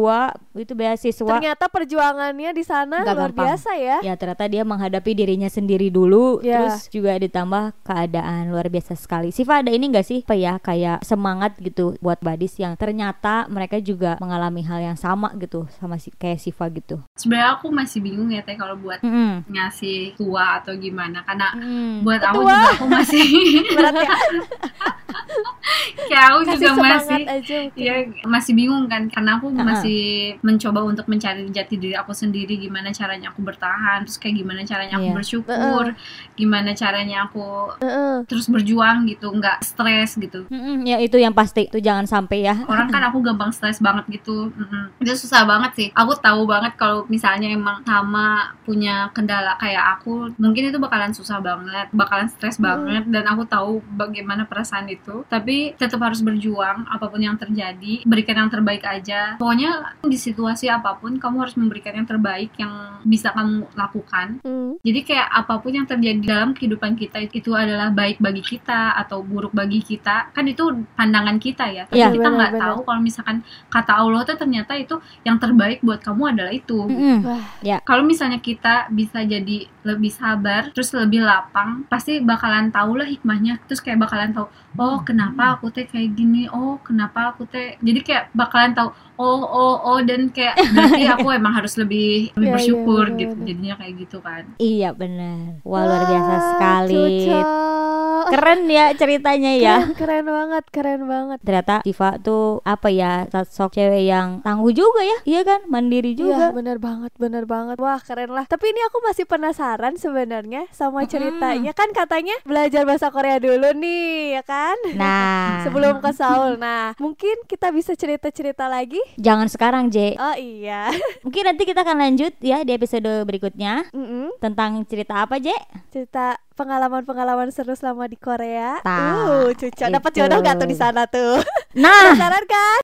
itu beasiswa. Ternyata perjuangannya di sana luar gampang. biasa ya Ya ternyata dia menghadapi dirinya sendiri dulu Ya. Terus juga ditambah keadaan luar biasa sekali Siva ada ini gak sih apa ya kayak semangat gitu buat badis yang ternyata mereka juga mengalami hal yang sama gitu sama si kayak Siva gitu sebenarnya aku masih bingung ya teh kalau buat Mm-mm. ngasih tua atau gimana karena Mm. buat aku juga aku masih Berat ya kayak aku Kasih juga masih aja mungkin. ya masih bingung kan karena aku Uh-uh. masih mencoba untuk mencari jati diri aku sendiri gimana caranya aku bertahan terus kayak gimana caranya aku Iya. bersyukur gimana caranya aku Heeh. terus berjuang gitu nggak stres gitu Mm-mm, Ya itu yang pasti itu jangan sampai ya orang kan aku gampang stres banget gitu Mm-mm. itu susah banget sih aku tahu banget kalau misalnya emang sama punya kendala kayak aku mungkin itu bakalan susah banget bakalan stres banget dan aku tahu bagaimana perasaan itu tapi tetap harus berjuang apa pun yang terjadi berikan yang terbaik aja pokoknya di situasi apa pun kamu harus memberikan yang terbaik yang bisa kamu lakukan Hmm. jadi kayak apa pun yang terjadi dalam kehidupan kita itu adalah baik bagi kita atau buruk bagi kita, kan itu pandangan kita ya. Tapi Iya. kita nggak tahu kalau misalkan kata Allah tuh ternyata itu yang terbaik buat kamu adalah itu. Mm-mm. Wah, Kalau misalnya kita bisa jadi lebih sabar, terus lebih lapang, pasti bakalan tahu lah hikmahnya. Terus kayak bakalan tahu, oh kenapa aku teh kayak gini, oh kenapa aku teh. Jadi kayak bakalan tahu, oh oh oh dan kayak berarti aku emang harus lebih lebih Iya, iya, bersyukur benar, gitu. Jadinya kayak gitu kan. Iya benar Wah luar biasa sekali cocok. Keren ya ceritanya ya Keren, keren banget, keren banget. ternyata Siva tuh apa ya sosok cewek yang tangguh juga ya iya kan mandiri Iya, juga bener banget, bener banget. Wah, keren lah. Tapi ini aku masih penasaran sebenarnya sama ceritanya. Kan katanya belajar bahasa Korea dulu nih, ya kan? nah Sebelum ke Seoul. Nah, mungkin kita bisa cerita-cerita lagi. Jangan sekarang J Oh iya. mungkin nanti kita akan lanjut ya di episode berikutnya Mm-mm. tentang cerita apa J Cerita pengalaman-pengalaman seru selama di Korea. Tah, Uh, cucok. Dapat jodoh gak tuh di sana tuh? nah Penasaran kan?